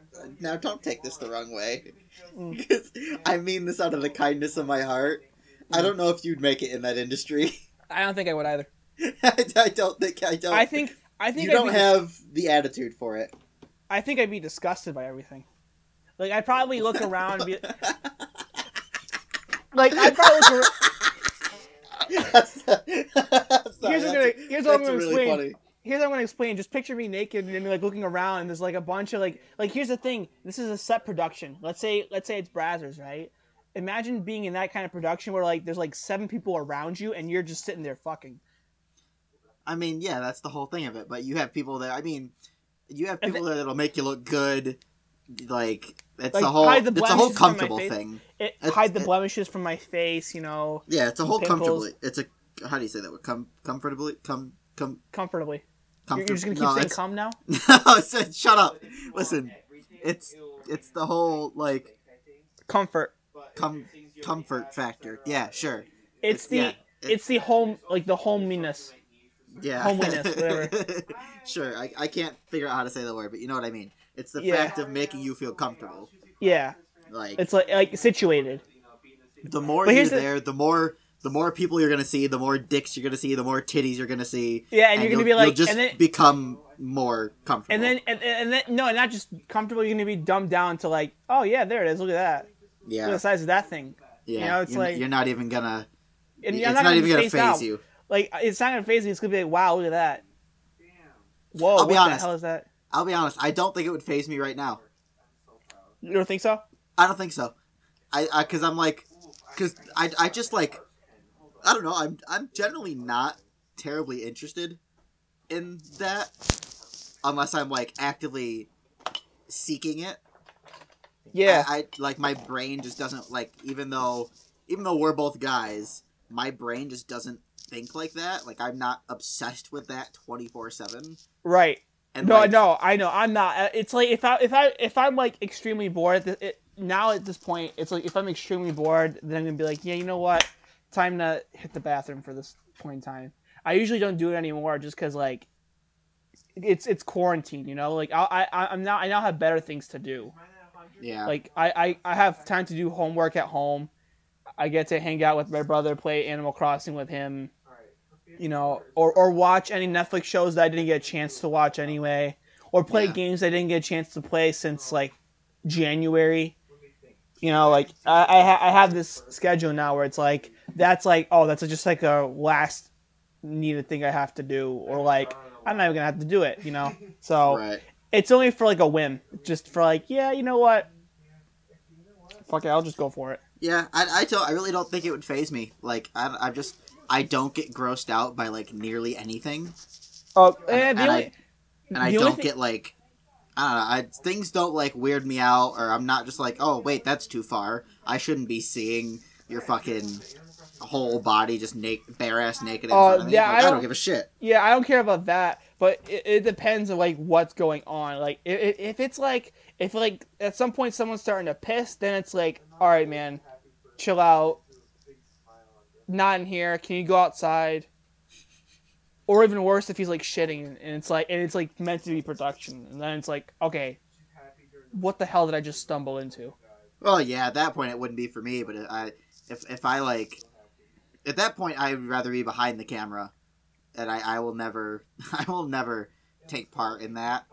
Now, don't take this the wrong way. Mm. Because I mean this out of the kindness of my heart. I don't know if you'd make it in that industry. I don't think I would either. I, I don't think I don't. I think I think you I'd don't be, have the attitude for it. I think I'd be disgusted by everything. Like I'd probably look around and be like I'd probably look around. That's- Here's what I'm gonna here's what I'm gonna really explain. funny. Here's what I'm gonna explain. Just picture me naked and like looking around, and there's like a bunch of like like here's the thing. This is a set production. Let's say let's say it's Brazzers, right? Imagine being in that kind of production where like there's like seven people around you and you're just sitting there fucking. I mean, yeah, that's the whole thing of it. But you have people that I mean, you have people there that'll make you look good. Like it's Like, a whole, it's a whole blemishes from my comfortable thing. It It's- hide the it- blemishes from my face, you know, Yeah, it's a whole Pimples. comfortably. It's a how do you say that? word? Com- comfortably, com, com, comfortably. You're, you're just gonna keep no, saying it's- "come" now. no, it's- shut up. Listen, it's it's the whole like Comfort. com- comfort factor. Yeah, sure. It's the yeah, it- it's the home like the homeliness. Yeah. Homeliness, whatever. sure, I, I can't figure out how to say the word, but you know what I mean. It's the Yeah. fact of making you feel comfortable. Yeah, Like it's like like situated. the more But you're the- there, the more the more people you're gonna see, the more dicks you're gonna see, the more titties you're gonna see. Yeah, and, you're gonna be like, you'll just and then become more comfortable. and then and, and then no, not just comfortable. You're gonna be dumbed down to like, oh yeah, there it is. Look at that. Look at yeah, the size of that thing. yeah, know, it's you're, like- you're not even gonna. And it's not, gonna even gonna phase out. you. Like it's not gonna phase me. It's gonna be like, wow, look at that. Damn. Whoa, I'll be what honest. the hell is that? I'll be honest. I don't think it would phase me right now. You don't think so? I don't think so. I because I'm like, because I I just like, I don't know. I'm I'm generally not terribly interested in that unless I'm like actively seeking it. Yeah. I, I like my brain just doesn't like even though even though we're both guys, my brain just doesn't think like that. Like I'm not obsessed with that twenty four seven. right. And No, like, no, I know. I'm not. Uh, It's like if I if I if I'm like extremely bored. It, it, now at this point, it's like if I'm extremely bored, then I'm gonna be like, yeah, you know what? Time to hit the bathroom for this point in time. I usually don't do it anymore, just because like it's it's quarantine. You know, like I I I'm now I now have better things to do. Yeah. Like I, I I have time to do homework at home. I get to hang out with my brother, play Animal Crossing with him. You know, or or watch any Netflix shows that I didn't get a chance to watch anyway, or play Yeah. games I didn't get a chance to play since like January. You know, like I I, ha- I have this schedule now where it's like that's like oh that's just like a last needed thing I have to do, or like I'm not even gonna have to do it. You know, so right. it's only for like a whim, just for like, yeah, you know what? Fuck it, I'll just go for it. Yeah, I, I don't. I really don't think it would phase me. Like, I, I'm just, I don't get grossed out by like nearly anything, Oh, And- eh, and and only, I- and I don't thing- get like, I don't know. I, things don't like weird me out, or I'm not just like, oh wait, that's too far. I shouldn't be seeing your fucking whole body just naked, bare ass naked. Oh, me. yeah, Like, I I, don't, don't- give a shit. Yeah, I don't care about that, but it, it depends on like what's going on. Like if, if it's like if like at some point someone's starting to piss, then it's like, all right, man, chill out. Not in here. Can you go outside? Or even worse, if he's like shitting and it's like and it's like meant to be production, and then it's like, okay, what the hell did I just stumble into? Well, yeah, at that point it wouldn't be for me, but I if if I like at that point I would rather be behind the camera, and I I will never I will never take part in that.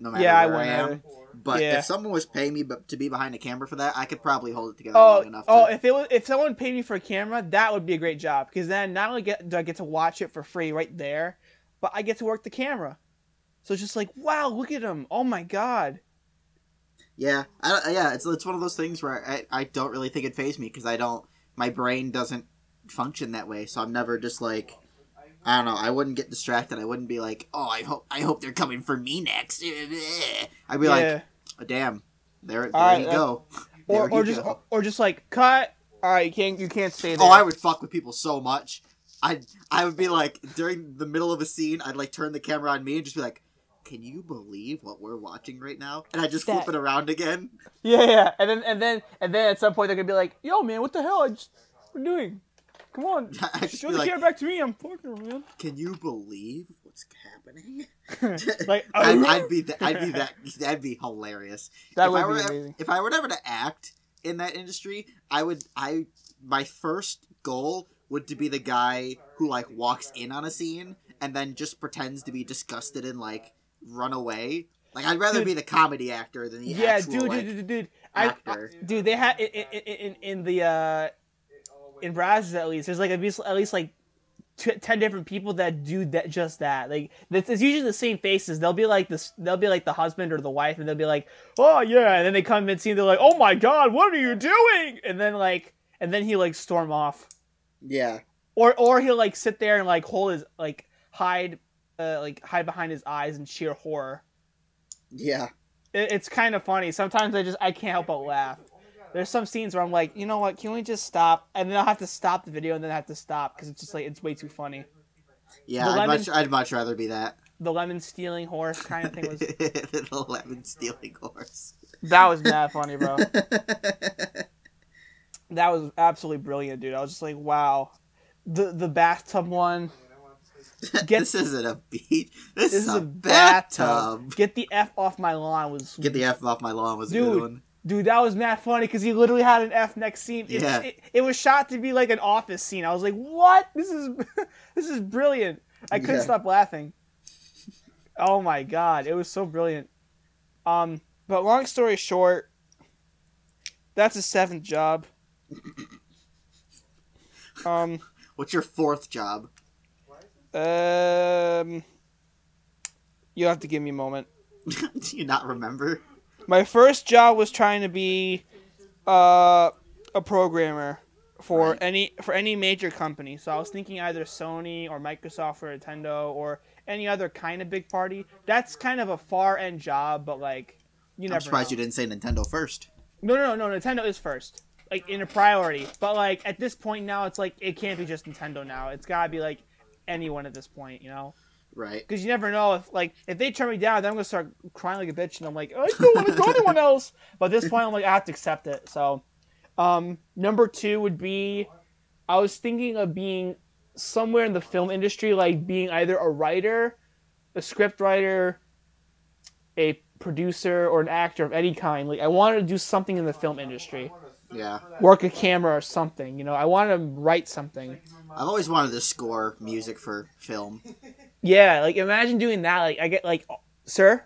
No matter Yeah, I where I, wouldn't am. either. But Yeah. if someone was paying me to be behind a camera for that, I could probably hold it together Oh, long enough. oh! to, If it was, if someone paid me for a camera, that would be a great job because then not only get do I get to watch it for free right there, but I get to work the camera. So it's just like, wow, look at him! Oh my god! yeah, I, yeah, it's it's one of those things where I I don't really think it phased me because I don't my brain doesn't function that way, so I'm never just like. I don't know. I wouldn't get distracted. I wouldn't be like, "Oh, I hope I hope they're coming for me next." I'd be like, oh, "Damn, there, there Alright, you that- go." Or, or just go. or just like cut. All right, you can't you can't stay oh, there. Oh, I would fuck with people so much. I I would be like during the middle of a scene, I'd like turn the camera on me and just be like, "Can you believe what we're watching right now?" And I just flip it around again. Yeah, yeah, and then and then and then at some point they're gonna be like, "Yo, man, what the hell? I just what are you doing? Come on, show be the like, camera back to me. I'm fucking man." "Can you believe what's happening?" like I'd, I'd be that. I'd be that. That'd be hilarious. That if would I be were, amazing. If I were ever to act in that industry, I would. I my first goal would to be the guy who like walks in on a scene and then just pretends to be disgusted and like run away. Like I'd rather Dude. be the comedy actor than the yeah, actual, dude, like, dude, dude, dude, I, I, dude, they had in, in, in, in the uh, in Brazzers at least. There's like at least at least like t- ten different people that do that just that. Like it's it's usually the same faces. They'll be like this. They'll be like the husband or the wife, and they'll be like, "Oh yeah," and then they come mid scene. They're like, "Oh my god, what are you doing?" And then like, and then he like storm off, Yeah, or or he'll like sit there and like hold his like hide, uh, like hide behind his eyes in sheer horror. yeah. it, it's kind of funny. Sometimes I just I can't help but laugh. There's some scenes where I'm like, you know what? Can we just stop? And then I'll have to stop the video and then I have to stop because it's just like it's way too funny. Yeah, The I'd lemon- much, I'd much rather be that. The lemon stealing horse kind of thing was the lemon stealing horse. that was mad funny, bro. That was absolutely brilliant, dude. I was just like, wow. The the bathtub one. Get- this isn't a beach. This, This is, is a a bathtub. bathtub. Get the f off my lawn was Get the f off my lawn was a Dude. good one. Dude, that was mad funny because he literally had an F next scene. It, Yeah. it, it was shot to be like an office scene. I was like, "What? This is this is brilliant." I couldn't Yeah. stop laughing. Oh my god, it was so brilliant. Um, but long story short, that's a seventh job. Um, What's your fourth job? um, you have to give me a moment. Do you not remember? My first job was trying to be uh, a programmer for Right. any for any major company. So I was thinking either Sony or Microsoft or Nintendo or any other kind of big party. That's kind of a far end job, but like you know I'm surprised know. you didn't say Nintendo first. No, no, no, no. Nintendo is first, like in a priority. But like at this point now, it's like it can't be just Nintendo now. It's gotta be like anyone at this point, you know. Right. Because you never know if like if they turn me down, then I'm gonna start crying like a bitch, and I'm like, I don't want to go anyone else. But at this point, I'm like, I have to accept it. So, um, number two would be, I was thinking of being somewhere in the film industry, like being either a writer, a script writer, a producer, or an actor of any kind. Like I wanted to do something in the film industry, Yeah. work a camera or something. You know, I wanted to write something. I've always wanted to score music for film. Yeah, like imagine doing that. Like I get like, sir,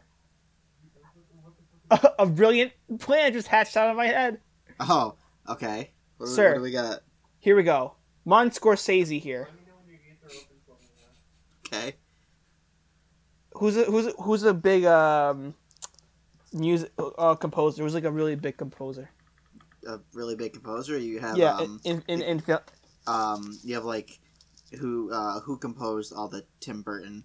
a, a brilliant plan just hatched out of my head. Oh, okay. What, Sir. what do we got? Here we go. Mon Scorsese here. Okay. Who's a, who's a, who's a big um music uh, composer? Who's like a really big composer? A really big composer. You have yeah, um, in in in, fil- um, you have like who uh, who composed all the Tim Burton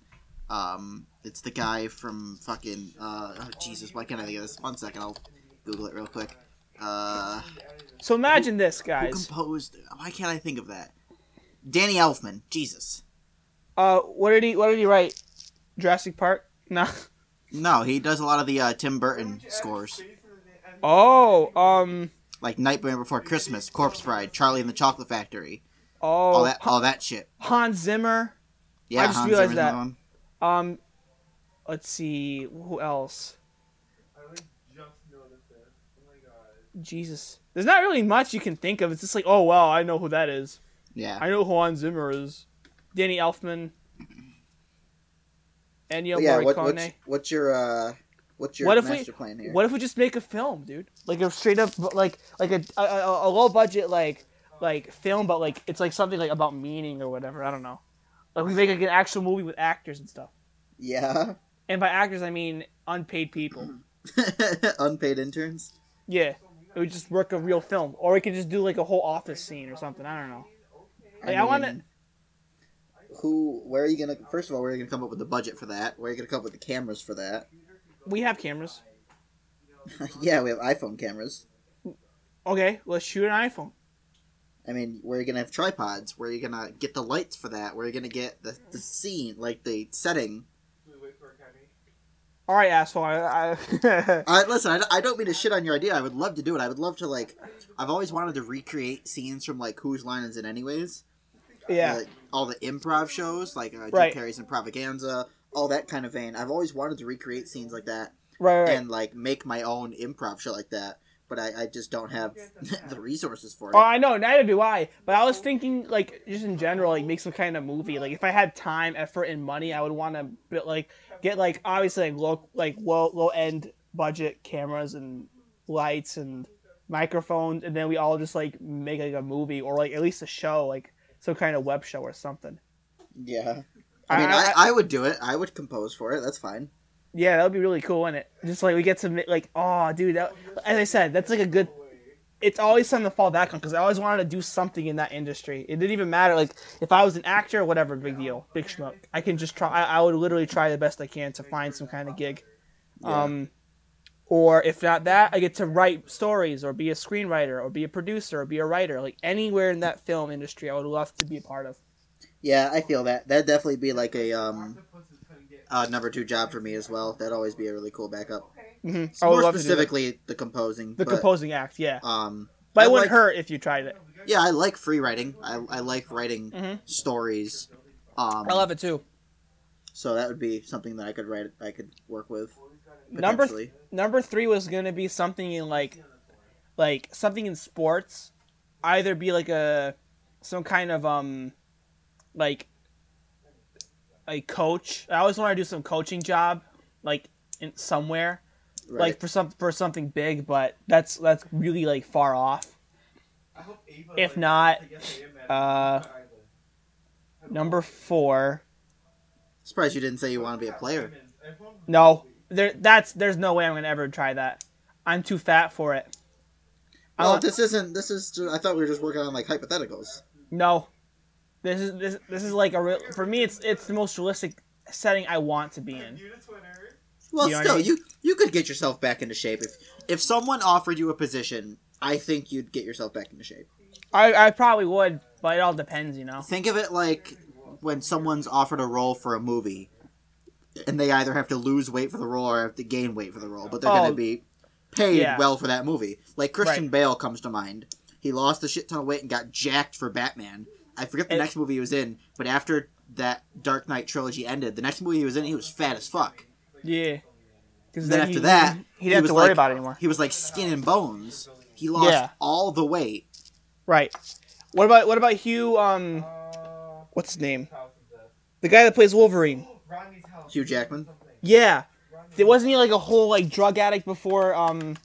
Um, it's the guy from fucking. Uh, oh Jesus, why can't I think of this? One second, I'll Google it real quick. Uh, So imagine this, guys. who composed? Why can't I think of that? Danny Elfman. Jesus. Uh, what did he? What did he write? Jurassic Park? No. No, he does a lot of the uh, Tim Burton scores, Oh, um, like Nightmare Before Christmas, Corpse Bride, Charlie and the Chocolate Factory, oh, all that, all that shit. Hans Zimmer. Yeah, I just Hans realized Zimmer's that. Um, let's see, who else? I like just noticed it. Oh my god. Jesus, there's not really much you can think of. It's just like, oh wow, I know who that is. Yeah. I know who Hans Zimmer is. Danny Elfman. Ennio yeah, what, what's, what's your uh, what's your What if we- master plan here? What if we just make a film, dude? Like a straight up, like like a, a, a low budget like like film, but like it's like something like about meaning or whatever. I don't know. Like we make like an actual movie with actors and stuff. Yeah, And by actors, I mean unpaid people. unpaid interns. Yeah, it would just work a real film, or we could just do like a whole office scene or something. I don't know. Like, I wanna- Who? Where are you gonna? First of all, where are you gonna come up with the budget for that? Where are you gonna come up with the cameras for that? We have cameras. yeah, we have iPhone cameras. Okay, let's shoot an iPhone. I mean, where are you gonna have tripods? Where are you gonna get the lights for that? Where are you gonna get the, the scene, like the setting? All right, asshole. I, I Uh, listen, I, I don't mean to shit on your idea. I would love to do it. I would love to like. I've always wanted to recreate scenes from like Whose Line Is It Anyways? yeah. Like, all the improv shows, like uh, Jim Right. Carrey's Improvaganza, all that kind of vein. I've always wanted to recreate scenes like that Right, right. and like make my own improv show like that. But I, I just don't have the resources for it. Oh, I know, neither do I. But I was thinking, like, just in general, like, make some kind of movie. Like, if I had time, effort, and money, I would want to, like, get like obviously like low, like low, low end budget cameras and lights and microphones, and then we all just like make like a movie or like at least a show, like some kind of web show or something. Yeah. I mean, I, I, would do it. I would compose for it. That's fine. Yeah, that would be really cool, wouldn't it? Just like we get some like, oh, dude, that, as I said, that's like a good. It's always something to fall back on because I always wanted to do something in that industry. It didn't even matter like if I was an actor or whatever, big deal, big schmuck. I can just try. I, I would literally try the best I can to find some kind of gig. Yeah. Um, or if not that, I get to write stories or be a screenwriter or be a producer or be a writer. Like anywhere in that film industry, I would love to be a part of. Yeah, I feel that. That'd definitely be like a um, uh, number two job for me as well. That'd always be a really cool backup. hmm I would More love to do that. specifically, the composing. the but, composing act, yeah. Um, But I it wouldn't like- hurt if you tried it. Yeah, I like free writing. I, I like writing Mhm. stories. Um, I love it too. so that would be something that I could write. I could work with. Number potentially. number three was gonna be something in like like something in sports either be like a some kind of um like a coach i always want to do some coaching job like in somewhere Right. like for some for something big but that's that's really like far off If not, uh, number four surprised you didn't say you want to be a player. no there that's there's no way i'm gonna ever try that i'm too fat for it I Well, want- this isn't. This is. I thought we were just working on like hypotheticals. No, this is this this is like a real for me. It's it's the most realistic setting I want to be in. Well, You know what I still, mean? you you could get yourself back into shape if if someone offered you a position. I think you'd get yourself back into shape. I I probably would, but it all depends, you know. Think of it like when someone's offered a role for a movie, and they either have to lose weight for the role or have to gain weight for the role, but they're going Oh. to be paid Yeah. well for that movie. Like Christian Right. Bale comes to mind. He lost a shit ton of weight and got jacked for Batman. I forget the And- next movie he was in, but after that Dark Knight trilogy ended, the next movie he was in, he was fat as fuck. Yeah. Because Then after that, he he didn't have was to worry like- about it anymore. He was like skin and bones. He lost Yeah. all the weight. Right. What about what about Hugh? Um, what's his name? The guy that plays Wolverine. Hugh Jackman. Yeah. There wasn't he like a whole like drug addict before? Um,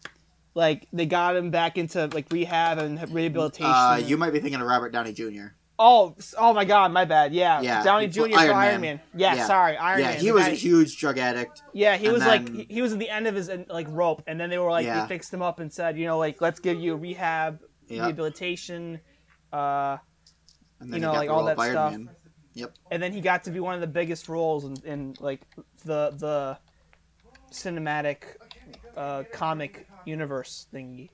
like they got him back into like rehab and rehabilitation. Uh, you might be thinking of Robert Downey Jr. Oh, oh my God, my bad. Yeah, Yeah, Downey Jr. for Iron Iron Man. Man. Yeah, Yeah. sorry, Iron Man. yeah, Man. he was guy- a huge drug addict. Yeah, he was like then- he- he was at the end of his uh, like rope, and then they were like Yeah. they fixed him up and said, you know, like let's give you rehab, Yeah. rehabilitation, uh, And You know, like all that stuff. Man. Yep. And then he got to be one of the biggest roles in, in like the the cinematic uh, comic universe thingy.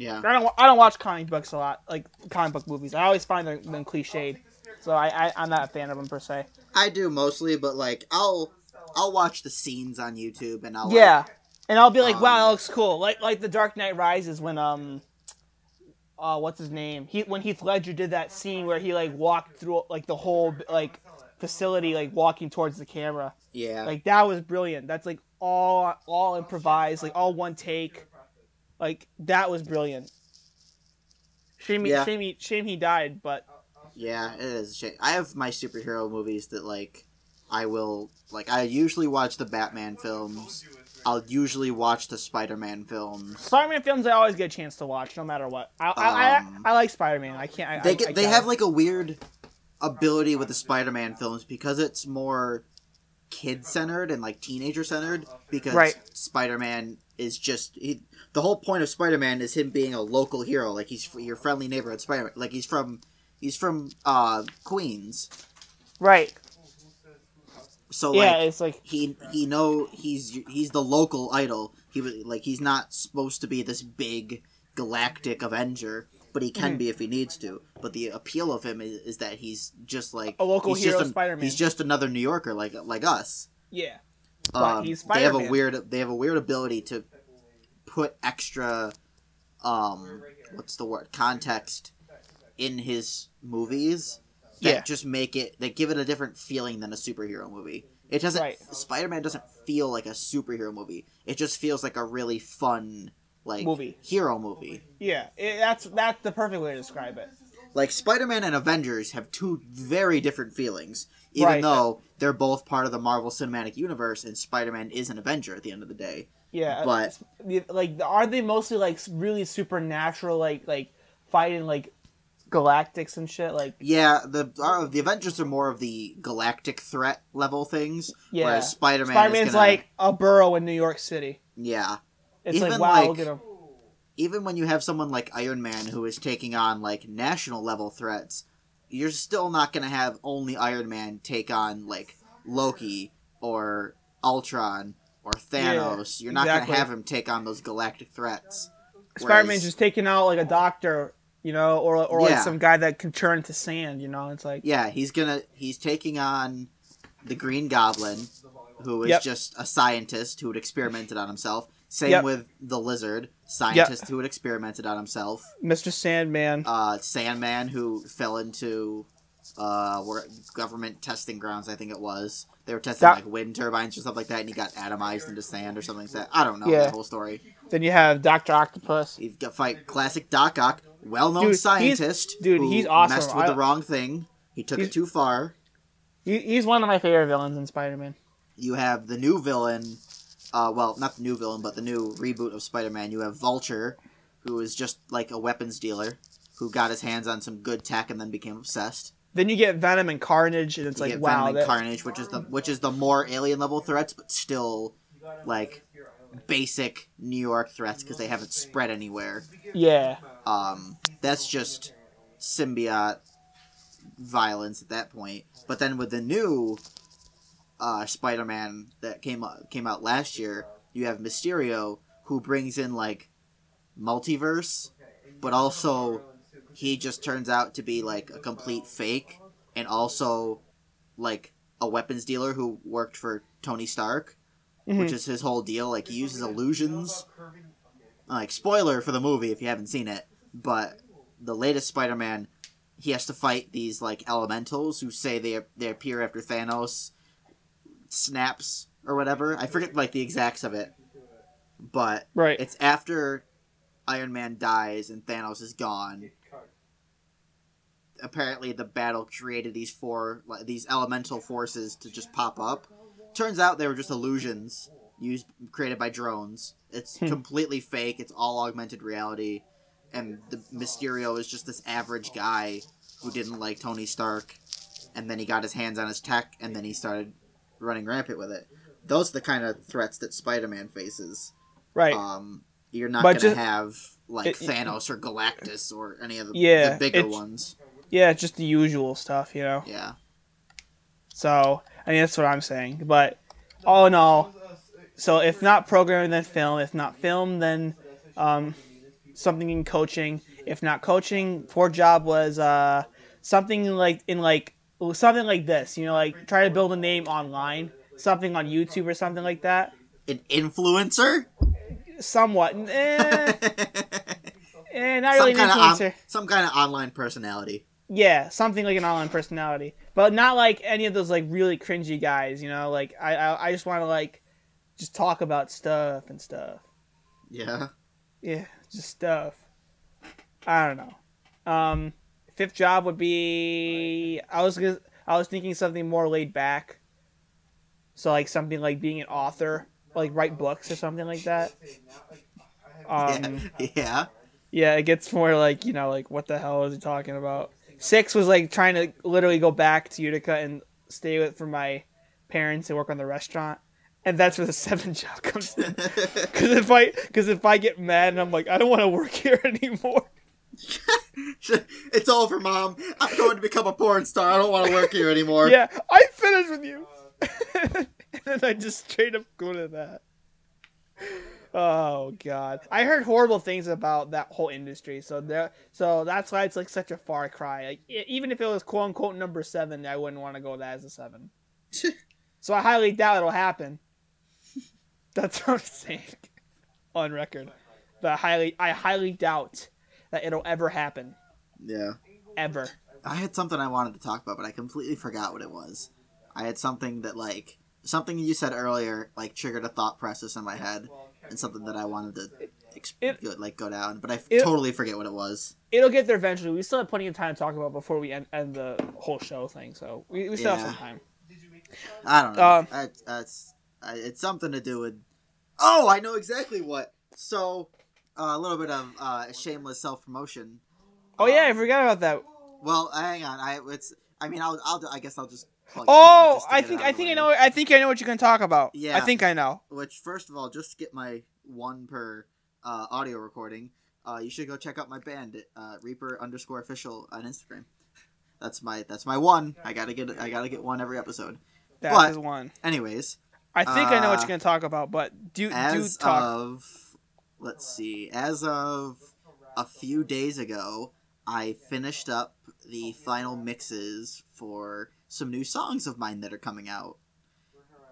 Yeah. I don't I don't watch comic books a lot, like comic book movies. I always find them, them cliched, so I, I I'm not a fan of them per se. I do mostly, but like I'll I'll watch the scenes on YouTube and I'll Yeah, and I'll be like, Um, wow, that looks cool. Like like the Dark Knight Rises when um, uh, what's his name? He when Heath Ledger did that scene where he like walked through like the whole like facility, like walking towards the camera. yeah. Like that was brilliant. That's like all all improvised, like all one take. Like that was brilliant. Shame, he Yeah. shame, he, shame he died, but Yeah, it is a shame. I have my superhero movies that like I will like. I usually watch the Batman films. I'll usually watch the Spider-Man films. Spider-Man films I always get a chance to watch, no matter what. I I, Um, I, I like Spider-Man. I can't. I, They get, I they gotta- have like a weird ability with the Spider-Man films because it's more kid-centered and like teenager-centered. Because Right. Spider-Man is just he, the whole point of Spider-Man is him being a local hero. Like he's your friendly neighborhood Spider-Man. Like he's from he's from uh Queens. right. So yeah, like it's like he he know he's he's the local idol. He was like he's not supposed to be this big galactic Avenger, but he can Mhm. be if he needs to. But the appeal of him is, is that he's just like A local he's hero just a- Spider-Man. He's just another New Yorker like like us. yeah. But Um, he's they have a weird they have a weird ability to put extra um what's the word context in his movies that Yeah. just make it that give it a different feeling than a superhero movie. It doesn't Right. Spider-Man doesn't feel like a superhero movie. It just feels like a really fun like Movie. hero movie. Yeah, it, that's that's the perfect way to describe it. Like Spider-Man and Avengers have two very different feelings, even Right. though they're both part of the Marvel Cinematic Universe and Spider-Man is an Avenger at the end of the day. Yeah, uh, But- like are they mostly like really supernatural, like like fighting like galactics and shit? Like Yeah, the our, the Avengers are more of the galactic threat level things, yeah, whereas Spider-Man Spider-Man's gonna, like a borough in New York City. yeah. It's Even, like wow, like- look at him. Even when you have someone like Iron Man who is taking on like national level threats, you're still not gonna have only Iron Man take on like Loki or Ultron or Thanos. you're not exactly. gonna have him take on those galactic threats. Spider-Man's just taking out like a doctor, you know, or or like some guy that can turn to sand. You know, it's like Yeah, he's gonna he's taking on the Green Goblin, who is Yep. just a scientist who had experimented on himself. Same Yep. with the lizard, scientist who had experimented on himself. Mr. Sandman. Uh, Sandman, who fell into uh, where government testing grounds, I think it was. They were testing That- like wind turbines or stuff like that, and he got atomized into sand or something like that. I don't know Yeah. that whole story. Then you have Doctor Octopus. You've got fight classic Doc Ock, well-known Dude, he's- scientist. dude, he's awesome. Messed with I- the wrong thing. He took it too far. He, he's one of my favorite villains in Spider-Man. you have the new villain uh, well not the new villain but the new reboot of spider-man you have vulture who is just like a weapons dealer who got his hands on some good tech and then became obsessed Then you get Venom and Carnage, and it's you like get wow, Venom and that, carnage which is the which is the more alien level threats but still like basic new york threats because they haven't spread anywhere yeah, um, that's just symbiote violence at that point. But then with the new uh, Spider-Man that came came out last year, you have Mysterio who brings in like multiverse, but also he just turns out to be like a complete fake and also like a weapons dealer who worked for Tony Stark, Mhm. which is his whole deal. Like he uses illusions. Like spoiler for the movie if you haven't seen it, but the latest Spider-Man, he has to fight these like elementals who say they they appear after Thanos snaps or whatever. I forget like the exacts of it, but right. it's after Iron Man dies and Thanos is gone. Apparently, the battle created these four, like, these elemental forces to just pop up. Turns out they were just illusions used, created by drones. It's Hmm. completely fake. It's all augmented reality, and the Mysterio is just this average guy who didn't like Tony Stark, and then he got his hands on his tech, and then he started running rampant with it. Those are the kind of threats that Spider-Man faces. right. Um, you're not But gonna just- have like it- Thanos or Galactus or any of the, Yeah, the bigger ones. Yeah, it's just the usual stuff, you know. Yeah, So I mean that's what I'm saying. But all in all, so if not programming, then film. If not film, then um, something in coaching. If not coaching, poor job was uh, something like in like something like this. You know, like try to build a name online, something on YouTube or something like that. An influencer? Somewhat. Eh, eh, not really an kind influencer. of some kind of online personality. Yeah, something like an online personality, but not like any of those like really cringy guys. You know, like I I, I just want to like just talk about stuff and stuff. Yeah. Yeah, just stuff. I don't know. Um, fifth job would be I was I was thinking something more laid back. So like something like being an author, like write books or something like that. Um, yeah. yeah. yeah, it gets more like you know like what the hell is he talking about? Six was like trying to literally go back to Utica and stay with for my parents and work on the restaurant, and that's where the seven job comes in. Because if I because if I get mad and I'm like I don't want to work here anymore. it's over, mom. I'm going to become a porn star. I don't want to work here anymore. Yeah, I finished with you. and then I just straight up go to that. Oh god, I heard horrible things about that whole industry. So there, so that's why it's like such a far cry. Like even if it was quote unquote number seven, I wouldn't want to go that as a seven. so I highly doubt it'll happen. That's what I'm saying on record. But I highly, I highly doubt that it'll ever happen. Yeah. Ever. I had something I wanted to talk about, but I completely forgot what it was. I had something that like something you said earlier, like triggered a thought process in my head, and something that I wanted to ex- It- go, like go down, but I f- totally forget what it was. It'll get there eventually. We still have plenty of time to talk about before we end, end the whole show thing. So we, we still have some time. I don't know. Um, I, that's I, it's something to do with. Oh, I know exactly what. So uh, a little bit of uh, shameless self promotion. Oh yeah, I forgot about that. Well, hang on. I it's. I mean, I'll. I'll. I guess I'll just. It Oh, in just to I think I think I know. I think I know what you're gonna talk about. Yeah. I think I know. Which, first of all, just to get my one per uh, audio recording, uh, you should go check out my band uh, Reaper underscore official on Instagram. That's my that's my one. I gotta get I gotta get one every episode. That But- is one. Anyways, I think I know what uh, you're gonna talk about, but do do talk. of let's see, as of a few days ago, I finished up the final mixes for some new songs of mine that are coming out.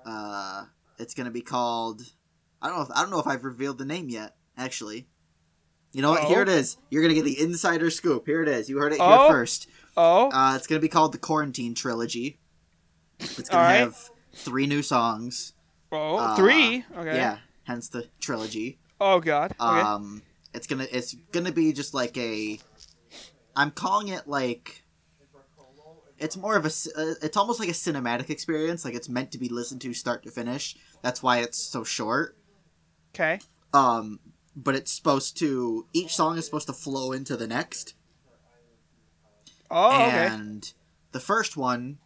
Uh, it's gonna be called. I don't know. If, I don't know if I've revealed the name yet. Actually, you know what? Oh. Here it is. You're gonna get the insider scoop. Here it is. You heard it here Oh. first. oh, Uh, it's gonna be called the Quarantine Trilogy. It's gonna right. have three new songs. oh, uh, three. Okay. Yeah, hence the trilogy. Oh god. Okay. Um, it's gonna it's gonna be just like a. I'm calling it like. It's more of a uh, It's almost like a cinematic experience. Like it's meant to be listened to start to finish. That's why it's so short. okay. Um, but it's supposed to. Each song is supposed to flow into the next. Oh, okay. and the first one,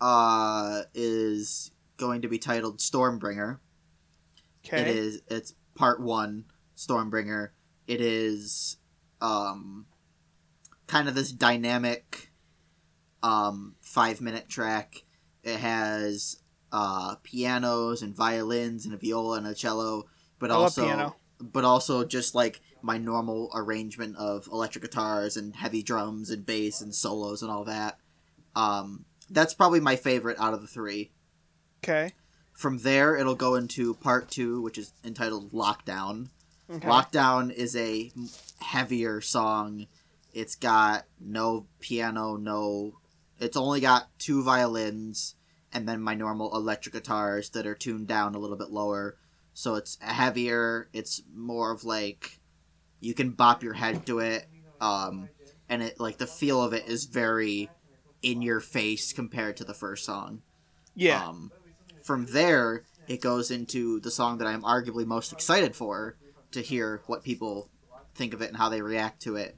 uh, is going to be titled Stormbringer. Okay. it is It's part one, Stormbringer. It is, um, kind of this dynamic, um, five minute track. It has uh, pianos and violins and a viola and a cello, but I also, but also just like my normal arrangement of electric guitars and heavy drums and bass and solos and all that. Um, that's probably my favorite out of the three. Okay. From there, it'll go into part two, which is entitled Lockdown. Okay. Lockdown is a heavier song. It's got no piano, no. It's only got two violins and then my normal electric guitars that are tuned down a little bit lower. So it's heavier. It's more of like you can bop your head to it, um, and it like the feel of it is very in your face compared to the first song. yeah. Um, from there, it goes into the song that I'm arguably most excited for to hear what people think of it and how they react to it.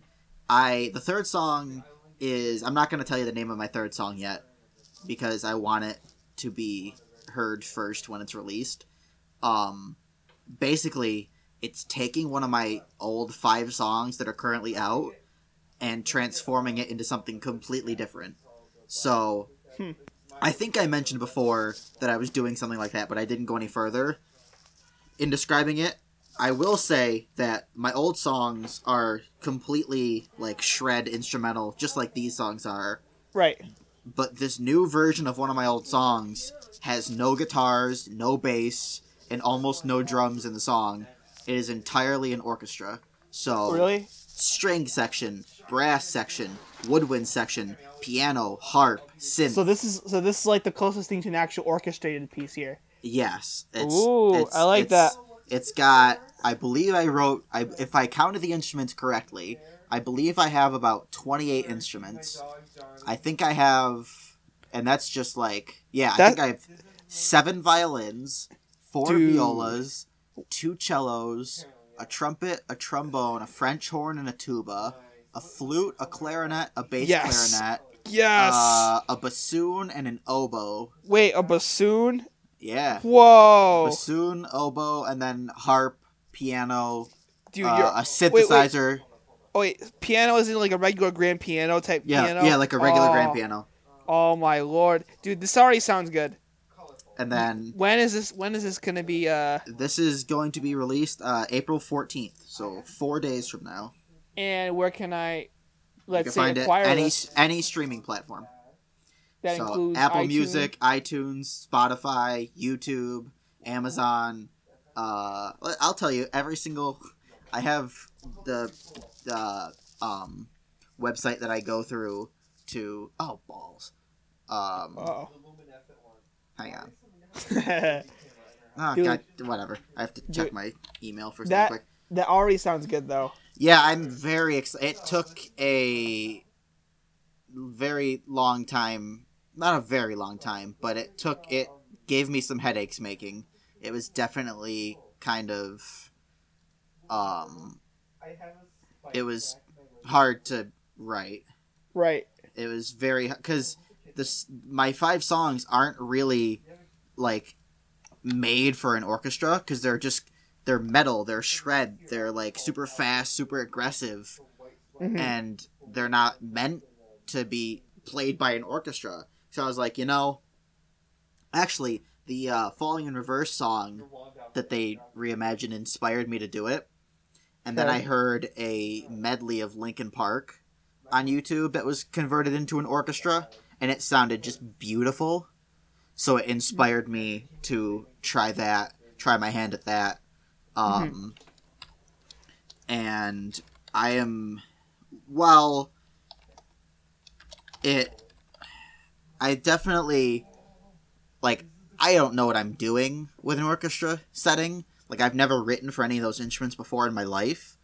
I the third song is I'm not going to tell you the name of my third song yet because I want it to be heard first when it's released. Um, basically, it's taking one of my old five songs that are currently out and transforming it into something completely different. So, Hmm. I think I mentioned before that I was doing something like that, but I didn't go any further in describing it. I will say that my old songs are completely like shred instrumental, just like these songs are. Right. But this new version of one of my old songs has no guitars, no bass, and almost no drums in the song. It is entirely an orchestra. So oh, Really? string section, brass section, woodwind section, piano, harp, synth. So this is so this is like the closest thing to an actual orchestrated piece here. Yes, it's, Ooh, it's- I like that. It's got, I believe I wrote, I if I counted the instruments correctly, I believe I have about twenty eight instruments. I think I have, and that's just like, yeah, I That- think I have seven violins, four Dude. violas, two cellos, a trumpet, a trombone, a French horn, and a tuba, a flute, a clarinet, a bass Yes. clarinet, Yes. uh, a bassoon, and an oboe. Wait, a bassoon? Yeah. Whoa, bassoon, oboe, and then harp, piano, dude, uh, you're a wait. synthesizer. oh wait, piano isn't like a regular grand piano type Yeah, piano. yeah, like a regular oh, grand piano. Oh my lord, dude, this already sounds good. And then When is this? When is this gonna be? Uh, this is going to be released uh, April fourteenth, so four days from now. and where can I? You Let's can say find it any this? any streaming platform. That so includes Apple iTunes? Music, iTunes, Spotify, YouTube, Amazon. Uh, I'll tell you every single. I have the the um website that I go through to. Oh balls. Um, Oh. hang on. that Oh Dude. god, whatever. I have to check my email for That- something quick. already sounds good though. Yeah, I'm very excited. It took a very long time, not a very long time, but it took it gave me some headaches making. It was definitely kind of um it was hard to write. Right. It was very cuz this my five songs aren't really like made for an orchestra cuz they're just they're metal, they're shred, they're like super fast, super aggressive Mhm. and they're not meant to be played by an orchestra. So I was like, you know, actually, the uh, "Falling in Reverse" song that they reimagined inspired me to do it. And then I heard a medley of Linkin Park on YouTube that was converted into an orchestra, and it sounded just beautiful. So it inspired me to try that, try my hand at that. Um, and I am, well, it, I definitely, like, I don't know what I'm doing with an orchestra setting. Like, I've never written for any of those instruments before in my life,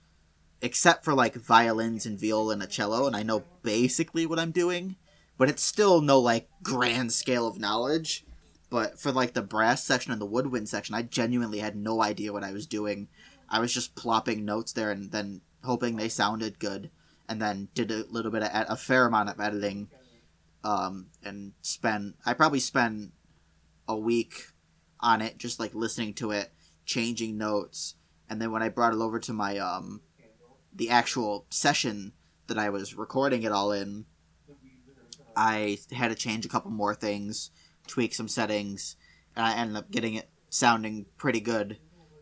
except for, like, violins and viola and a cello, and I know basically what I'm doing, but it's still no, like, grand scale of knowledge. But for, like, the brass section and the woodwind section, I genuinely had no idea what I was doing. I was just plopping notes there and then hoping they sounded good, and then did a little bit of a fair amount of editing, um, and spend. I probably spent a week on it, just like listening to it, changing notes, and then when I brought it over to my um, the actual session that I was recording it all in, I had to change a couple more things, tweak some settings, and I ended up getting it sounding pretty good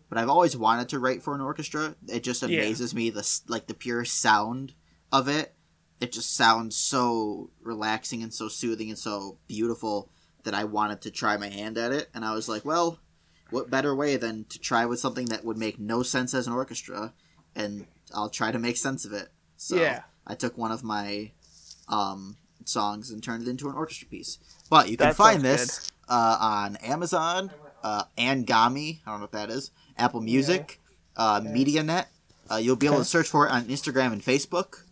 but I've always wanted to write for an orchestra. It just Yeah. amazes me the like the pure sound of it. It just sounds so relaxing and so soothing and so beautiful that I wanted to try my hand at it. And I was like, well, what better way than to try with something that would make no sense as an orchestra, and I'll try to make sense of it. So Yeah. I took one of my um, songs and turned it into an orchestra piece. But you can That find this uh, on Amazon, uh, Anghami. I don't know what that is. Apple Music, uh, MediaNet. Uh, you'll be able to search for it on Instagram and Facebook,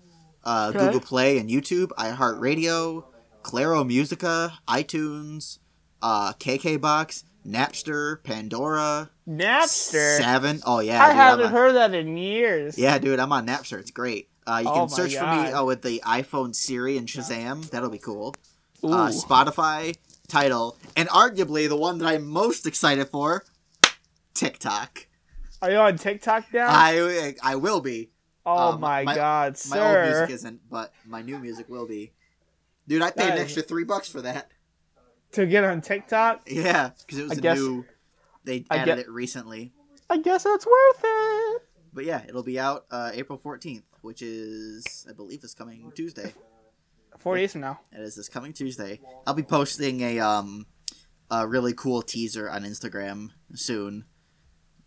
uh, Okay. Google Play and YouTube, iHeartRadio, Claro Musica, iTunes, uh, KKBox, Napster, Pandora, Napster. Seven. Oh yeah, I dude, haven't on- heard that in years. Yeah, dude, I'm on Napster. It's great. Uh, you Oh can my search for me uh, with the iPhone Siri and Shazam. That'll be cool uh, Spotify, title, and arguably the one that I'm most excited for, TikTok. Are you on TikTok now? I I will be. Oh um, my, my- god, My old music isn't, but my new music will be. Dude, I paid That an extra three bucks for that. to get on TikTok. Yeah, because it was guess- new. They added get- it recently. I guess that's worth it. But yeah, it'll be out uh, April 14th, which is, I believe, this coming Tuesday. Four days from now. It is this coming Tuesday. I'll be posting a um a really cool teaser on Instagram soon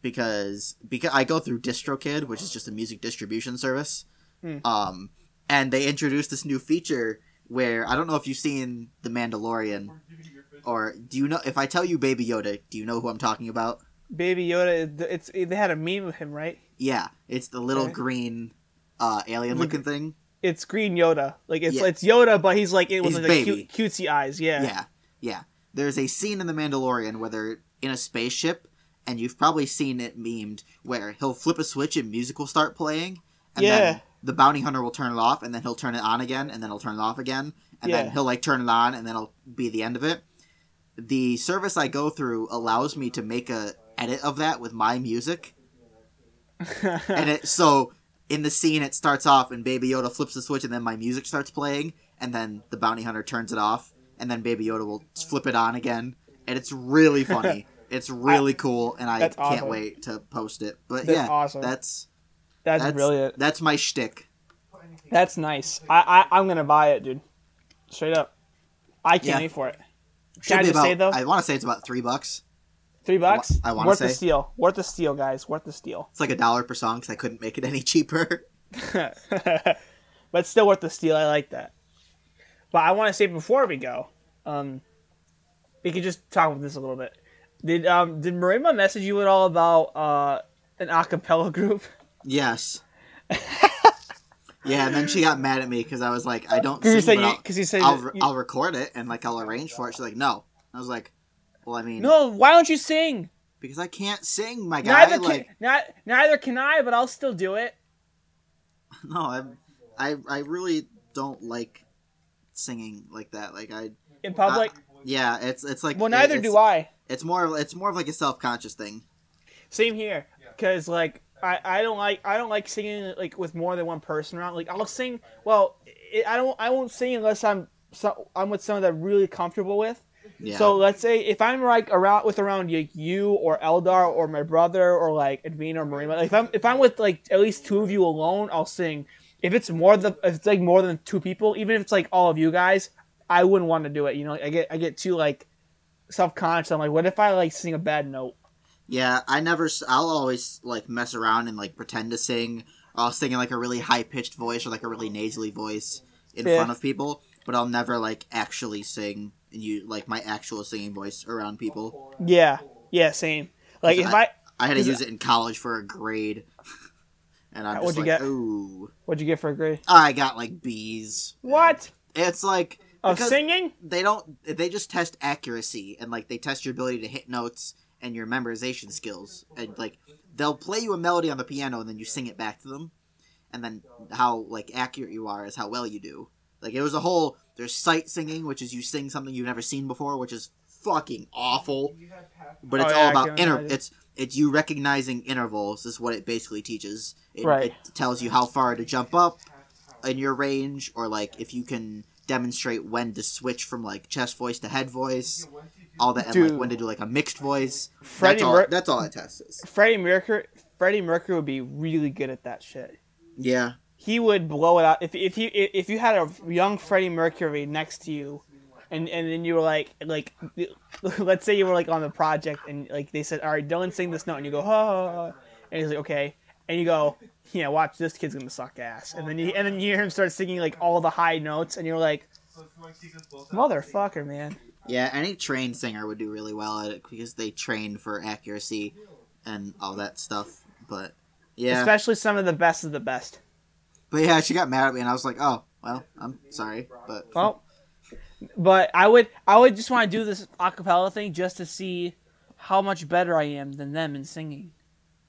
because because I go through DistroKid, which is just a music distribution service. Hmm. Um and they introduced this new feature where I don't know if you've seen The Mandalorian or do you know if I tell you Baby Yoda, do you know who I'm talking about? Baby Yoda. It's they had a meme of him, right? Yeah, it's the little Okay. green uh alien looking thing. It's Green Yoda. Like it's Yeah. it's Yoda, but he's like it was like baby. cute, cutesy eyes. Yeah. Yeah, yeah. There's a scene in The Mandalorian where they're in a spaceship, and you've probably seen it memed where he'll flip a switch and music will start playing, and Yeah. then the bounty hunter will turn it off, and then he'll turn it on again, and then he'll turn it off again, and Yeah. then he'll like turn it on, and then it'll be the end of it. The service I go through allows me to make a edit of that with my music, and it so in the scene it starts off and Baby Yoda flips the switch and then my music starts playing and then the bounty hunter turns it off and then Baby Yoda will flip it on again and it's really funny. it's really cool and I can't awesome. wait to post it. But That's yeah, awesome. that's that's, that's brilliant. That's my shtick. That's nice. I, I I'm gonna buy it, dude. Straight up. I can't Yeah. wait for it. Should I be just about, say, though? I want to say it's about three bucks. Three bucks. I wanna say Worth say. the steal. Worth the steal, guys. Worth the steal. It's like a dollar per song because I couldn't make it any cheaper. but still worth the steal. I like that. But I want to say before we go, um, we could just talk about this a little bit. Did um did Marima message you at all about uh an acapella group? yes. yeah, and then she got mad at me because I was like, I don't Because you sing, said but you I'll- because you said I'll, you- I'll record it and like I'll arrange for it. She's like, no. I was like, well, I mean, no. Why don't you sing? because I can't sing, my guy. Neither like, can not, neither can I, but I'll still do it. no, I, I, I really don't like singing like that. Like I, in public. Yeah, it's it's like well, neither it's, do I. It's more it's more of like a self conscious thing. Same here, because like I, I don't like I don't like singing like with more than one person around. Like I'll sing. Well, it, I don't I won't sing unless I'm so, I'm with someone that I'm really comfortable with. Yeah. So let's say if I'm like around with around like you or Eldar or my brother or like Edwina or Marina, like if I'm if I'm with like at least two of you alone, I'll sing. If it's more than if it's like more than two people, even if it's like all of you guys, I wouldn't want to do it. You know, I get I get too like self conscious. I'm like, what if I like sing a bad note? Yeah, I never. I'll always like mess around and like pretend to sing. I'll sing in like a really high pitched voice or like a really nasally voice in Yeah. front of people, but I'll never like actually sing and you like my actual singing voice around people. Yeah, yeah, same. Like if I, I had to use it in college for a grade, and I'm What'd just you like, get? ooh, what'd you get for a grade? I got like B's. What It's like of because singing? they don't. They just test accuracy and like they test your ability to hit notes and your memorization skills. And like they'll play you a melody on the piano and then you sing it back to them, and then how like accurate you are is how well you do. Like it was a whole. There's sight singing, which is you sing something you've never seen before, which is fucking awful. But it's Oh, all yeah, I about inter. imagine. It's it's you recognizing intervals. Is what it basically teaches. It, Right. it tells you how far to jump up in your range, or like if you can demonstrate when to switch from like chest voice to head voice, all that, and Dude. like when to do like a mixed voice. Freddie that's all. Mer- that's all it tests. Is. Freddie Mercury. Freddie Mercury would be really good at that shit. Yeah, He would blow it out if if you if you had a young Freddie Mercury next to you, and and then you were like like, let's say you were like on the project and like they said, all right, Dylan, sing this note, and you go, ha, and he's like, okay, and you go, yeah, watch this kid's gonna suck ass, and then you oh, and then you hear him start singing like all the high notes, and you're like, motherfucker, man. yeah. Any trained singer would do really well at it because they train for accuracy and all that stuff. But yeah, Especially some of the best of the best. but yeah, she got mad at me, and I was like, oh well, I'm sorry, but Well, but I would I would just want to do this acapella thing just to see how much better I am than them in singing.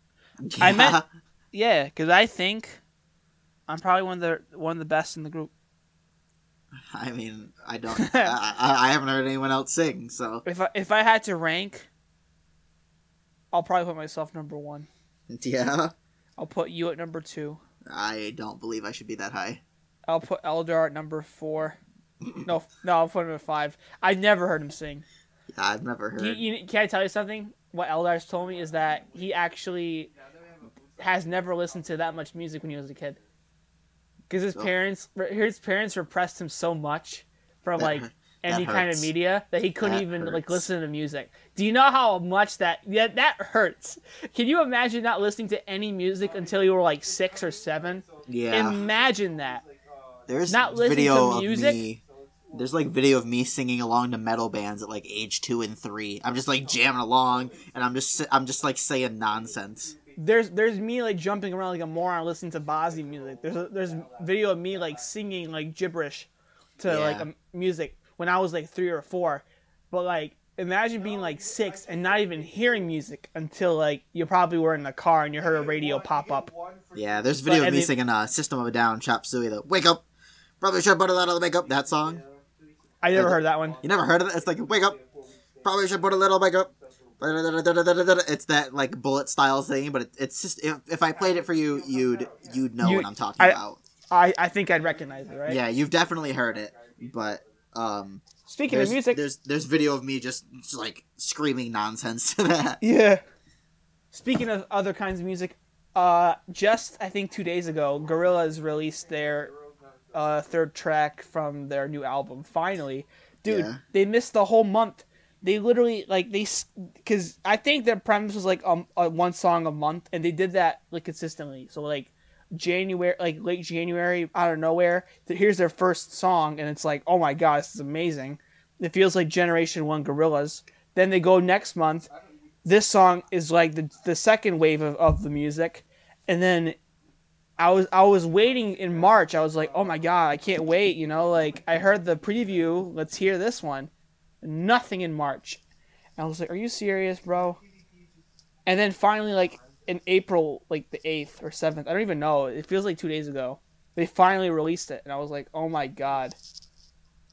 I meant- Yeah. Because I think I'm probably one of the one of the best in the group. I mean, I don't. I, I, haven't heard anyone else sing, so If I if I had to rank, I'll probably put myself number one. yeah. I'll put you at number two. I don't believe I should be that high. I'll put Eldar at number four. No, no, I'll put him at five. I never heard him sing. Yeah, I've never heard. He, you, can I tell you something? What Eldar's told me is that he actually has never listened to that much music when he was a kid. Because his parents, his parents repressed him so much from like any kind of media that he couldn't That even like listen to music. Do you know how much that yeah that hurts? Can you imagine not listening to any music until you were like six or seven? yeah, Imagine that. there's not listening video to music? of me. There's like video of me singing along to metal bands at like age two and three. I'm just like jamming along, and I'm just I'm just like saying nonsense. There's there's me like jumping around like a moron listening to Bozzy music. There's a, there's video of me like singing like gibberish to like Yeah. um, music when I was like three or four. But like imagine being like six and not even hearing music until like you probably were in the car and you heard a radio pop up. Yeah, there's video But, of me mean- singing uh, "System of a Down" Chop Suey. The "Wake Up," probably should put a little makeup. That song. I never Yeah. heard that one. You never heard of it? It's like "Wake Up," probably should put a little makeup. It's that like bullet style thing, but it, it's just if, if I played it for you, you'd you'd know You- what I'm talking I- about. I, I think I'd recognize it, right? Yeah, you've definitely heard it, but um, Speaking of music, there's there's video of me just, just like screaming nonsense to that. Yeah. Speaking of other kinds of music, uh, just I think two days ago, Gorillaz released their uh, third track from their new album. Finally, dude, Yeah. they missed the whole month. They literally like they because I think their premise was like um uh, one song a month, and they did that like consistently. So like January, like late January, out of nowhere, here's their first song, and it's like, oh my god, this is amazing. It feels like Generation One Gorillaz. Then they go next month. This song is like the the second wave of, of the music, and then I was I was waiting in March. I was like, oh my god, I can't wait. You know, like I heard the preview. Let's hear this one. Nothing in March. And I was like, are you serious, bro? And then finally, like in April, like the eighth or seventh, I don't even know. It feels like two days ago. They finally released it, and I was like, oh my god,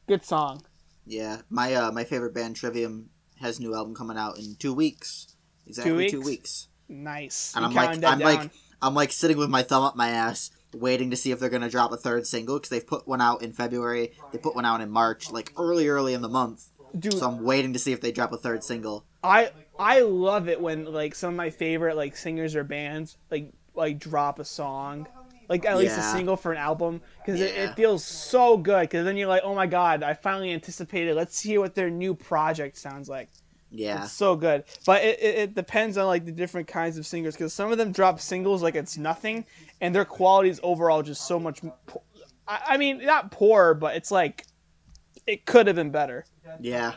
good song. Yeah, my uh, my favorite band Trivium has a new album coming out in two weeks. Exactly two weeks? weeks. Nice. And I'm like I'm like. I'm like sitting with my thumb up my ass, waiting to see if they're gonna drop a third single because they've put one out in February. They put one out in March, like early, early in the month. Dude. So I'm waiting to see if they drop a third single. I I love it when like some of my favorite like singers or bands like like drop a song, like at least a single for an album because it, Yeah. it feels so good. Because then you're like, oh my god, I finally anticipated. Let's hear what their new project sounds like. Yeah, It's so good, but it, it, it depends on like the different kinds of singers because some of them drop singles like it's nothing, and their quality is overall just so much. po- I, I mean, not poor, but it's like it could have been better. Yeah,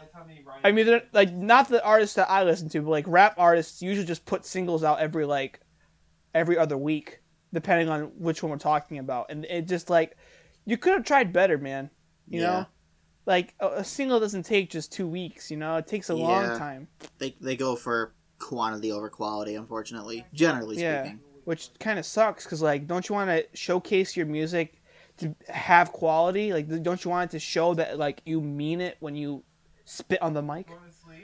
I mean, like not the artists that I listen to, but like rap artists usually just put singles out every like every other week, depending on which one we're talking about, and it just like you could have tried better, man. You Yeah. know, like a, a single doesn't take just two weeks. You know, it takes a long time, they they go for quantity over quality. Unfortunately, generally Yeah. speaking. which kind of sucks because like, don't you want to showcase your music to have quality? Like, don't you want it to show that like you mean it when you spit on the mic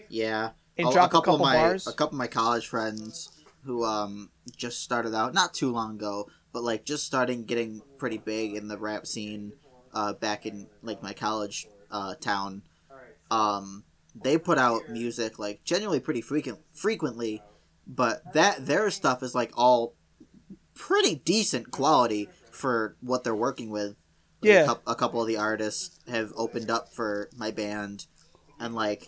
Yeah, and a, drop a couple, couple of my bars? a couple of my college friends who um just started out not too long ago, but like just starting getting pretty big in the rap scene uh back in like my college uh town. Um they put out music like genuinely pretty frequent frequently, but that their stuff is like all pretty decent quality for what they're working with. Like, Yeah. a, a couple of the artists have opened up for my band, and like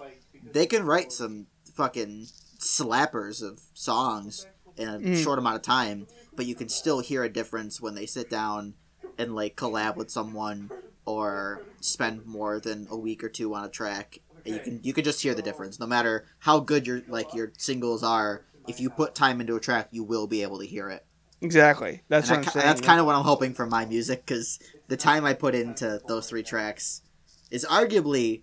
they can write some fucking slappers of songs in a Mm. short amount of time, but you can still hear a difference when they sit down and like collab with someone or spend more than a week or two on a track. And you can you can just hear the difference. No matter how good your like your singles are, if you put time into a track, you will be able to hear it. Exactly. That's And what I I'm saying. that's kind of what I'm hoping for my music because the time I put into those three tracks is arguably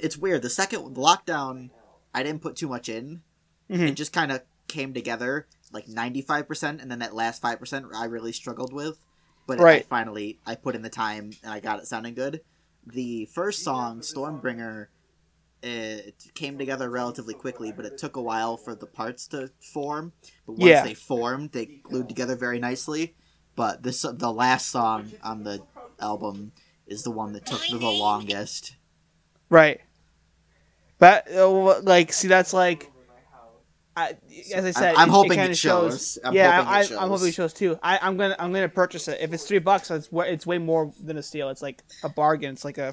it's weird. The second lockdown, I didn't put too much in. Mhm. It just kind of came together like 95%, and then that last 5% I really struggled with. But I Right. finally, I put in the time and I got it sounding good. The first song, Stormbringer, it came together relatively quickly, but it took a while for the parts to form. But once Yeah. they formed, they glued together very nicely. But this, the last song on the album, is the one that took the longest. Right. But uh, like, see, that's like, I, as I said, I'm it- hoping it, it of shows. I'm yeah, hoping it I, shows. I'm hoping it shows too. I, I'm gonna, I'm gonna purchase it. If it's three bucks, it's it's way more than a steal. It's like a bargain. It's like a,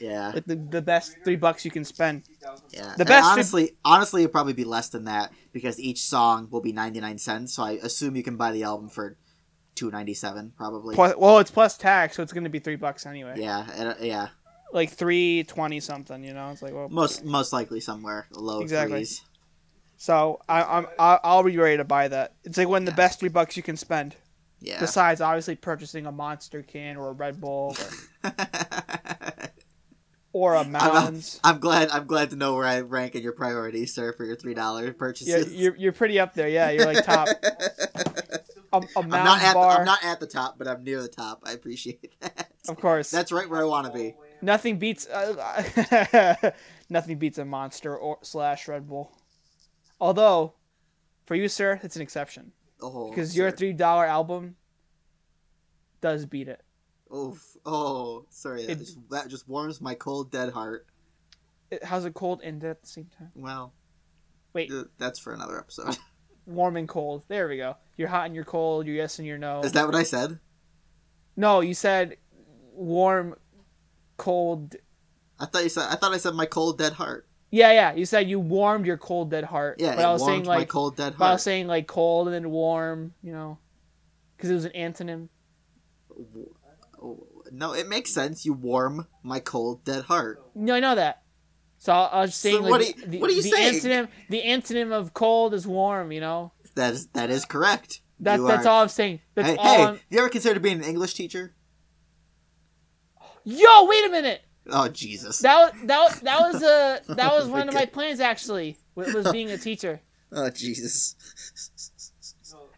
Yeah, like the, the best three bucks you can spend. yeah. the And best- honestly, honestly, it'll probably be less than that because each song will be 99 cents. So I assume you can buy the album for 2.97 probably. Plus, well, it's plus tax, so it's gonna be three bucks anyway. Yeah, and, uh, yeah. Like three twenty something. You know, it's like well, Most most likely somewhere low Exactly. threes. So I, I'm, I- I'll be ready to buy that. It's like one of the Yeah. best three bucks you can spend. Yeah. Besides, obviously, purchasing a Monster can or a Red Bull or, or a Mounds. I'm glad. I'm glad to know where I rank in your priorities, sir, for your three dollar purchases. Yeah, you're, you're pretty up there. Yeah, you're like top. A, a I'm not at. The, bar, I'm not at the top, but I'm near the top. I appreciate that. of course. That's right where I want to be. nothing beats. Uh, nothing beats a Monster or slash Red Bull. Although, for you, sir, it's an exception Oh, because your three dollar album does beat it. Oof. Oh, sorry. That, It- just, that just warms my cold, dead heart. it has a cold and dead at the same time? Well, Wait. that's for another episode. Warm and cold. There we go. You're hot and you're cold. You're yes and you're no. Is that what I said? No, you said warm, cold. I thought you said. I thought I said my cold, dead heart. Yeah, yeah. You said you warmed your cold dead heart. Yeah, but I was saying my like, cold, dead but I was saying like cold and then warm. You know, because it was an antonym. Oh, No, it makes sense. You warm my cold, dead heart. No, I know that. So I was saying So like what are you- the, what are you the saying? antonym. The antonym of cold is warm. You know. That is that is correct. That, You that's are- all I'm saying. That's Hey, all. hey, I'm... you ever considered being an English teacher? Yo, wait a minute. Oh Jesus! That was that that was uh that was Oh one of my plans actually. Was being a teacher. Oh Jesus!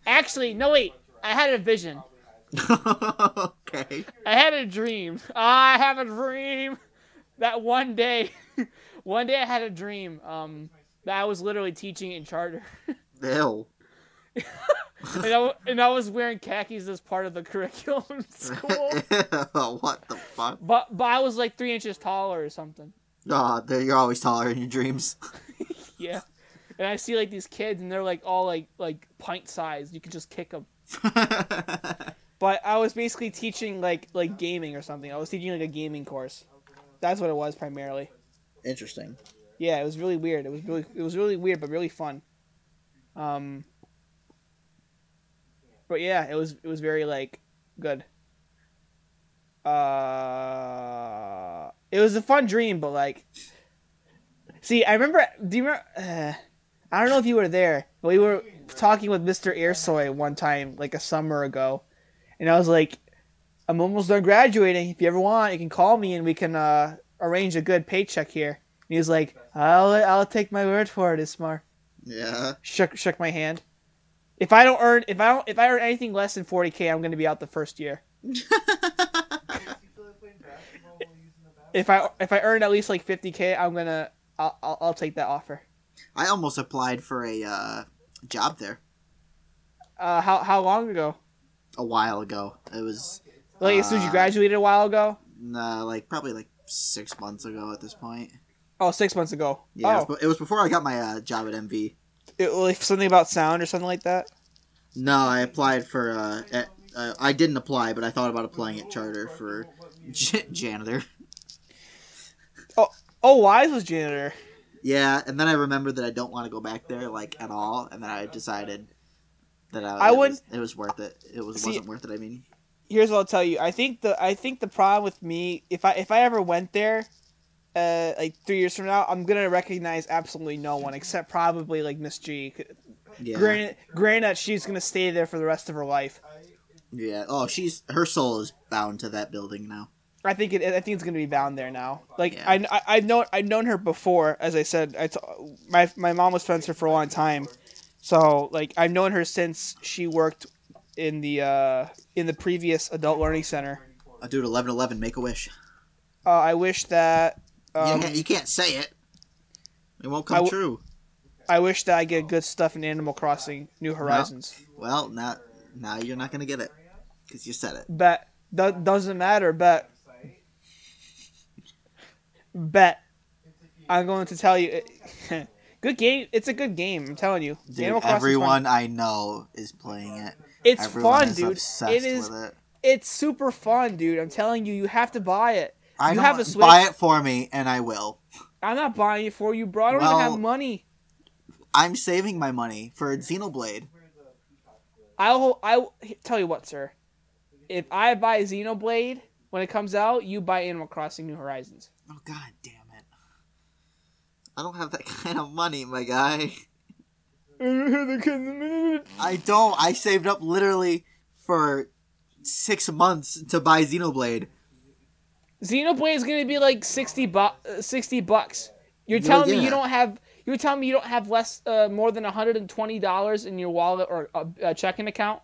Actually, no wait. I had a vision. okay. I had a dream. I have a dream that one day, one day I had a dream um, that I was literally teaching in charter, Hell. and, I, and I was wearing khakis as part of the curriculum in school. what the fuck? But but I was like three inches taller or something. Oh, you're always taller in your dreams. Yeah. And I see like these kids, and they're like all like like pint sized. You can just kick them. But I was basically teaching like like gaming or something. I was teaching like a gaming course. That's what it was primarily. Interesting. yeah, it was really weird. It was really it was really weird, but really fun. Um, but yeah, it was it was very like good. Uh, it was a fun dream, but like, see, I remember. Do you remember? Uh, I don't know if you were there. But we were talking with Mister Airsoy one time, like a summer ago, and I was like, "I'm almost done graduating. If you ever want, you can call me, and we can uh, arrange a good paycheck here." And he was like, "I'll I'll take my word for it, Ismar." Yeah. Shook shook my hand. If I don't earn if I don't if I earn anything less than 40k, I'm going to be out the first year. If I if I earn at least like 50k, I'm gonna I'll, I'll, I'll take that offer. I almost applied for a uh, job there Uh, how how long ago? A while ago. It was Like as soon as you Uh, graduated a while ago? uh, like probably like six months ago at this point. Oh, six months ago. Yeah, it, oh, was, it was before I got my uh, job at MV. it, like something about sound or something like that. No, I applied for. Uh, at, uh, I didn't apply, but I thought about applying at Charter for j- janitor. Oh, oh, Wise was janitor. Yeah, and then I remembered that I don't want to go back there like at all, and then I decided that I, I it would- was, it was worth it. It was See- wasn't worth it. I mean, Here's what I'll tell you. I think the I think the problem with me if I if I ever went there, uh, like three years from now, I'm gonna recognize absolutely no one except probably like Miss G. yeah, Granted, granted, she's gonna stay there for the rest of her life. yeah. Oh, she's her soul is bound to that building now. I think it. I think it's gonna be bound there now. Like Yeah. I, I, I've known, I've known her before. As I said, I t- my my mom was friends with her for a long time, so like I've known her since she worked in the uh in the previous adult learning center. Uh, dude, eleven eleven, make a wish. Uh, I wish that. Um, you, can't, you can't say it. It won't come w- true. I wish that I get good stuff in Animal Crossing New Horizons. Well, now now you're not gonna get it because you said it. Bet that doesn't matter. Bet Bet. I'm going to tell you. good game. It's a good game. I'm telling you. Dude, everyone I know is playing it. It's everyone fun, dude. It is. with it. It's super fun, dude. I'm telling you. You have to buy it. I you have a Switch? buy it for me, and I will. I'm not buying it for you, bro. I don't Well- even have money. I'm saving my money for Xenoblade. I'll. I tell you what, sir. If I buy Xenoblade when it comes out, you buy Animal Crossing New Horizons. Oh god damn! I don't have that kind of money, my guy. I don't. I saved up literally for six months to buy Xenoblade. Xenoblade is gonna be like sixty bu- uh, sixty bucks. You're Yeah, telling me you don't have. You're telling me you don't have less, uh, more than hundred and twenty dollars in your wallet or a, a checking account.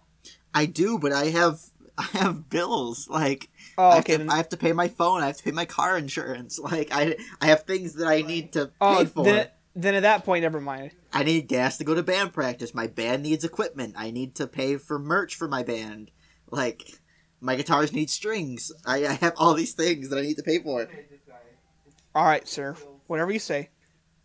I do, but I have I have bills like Oh, I, have okay. to, I have to pay my phone. I have to pay my car insurance. Like I I have things that I need to oh, pay for. then, then at that point, never mind. I need gas to go to band practice. My band needs equipment. I need to pay for merch for my band. Like my guitars need strings. I, I have all these things that I need to pay for. All right, sir. Whatever you say.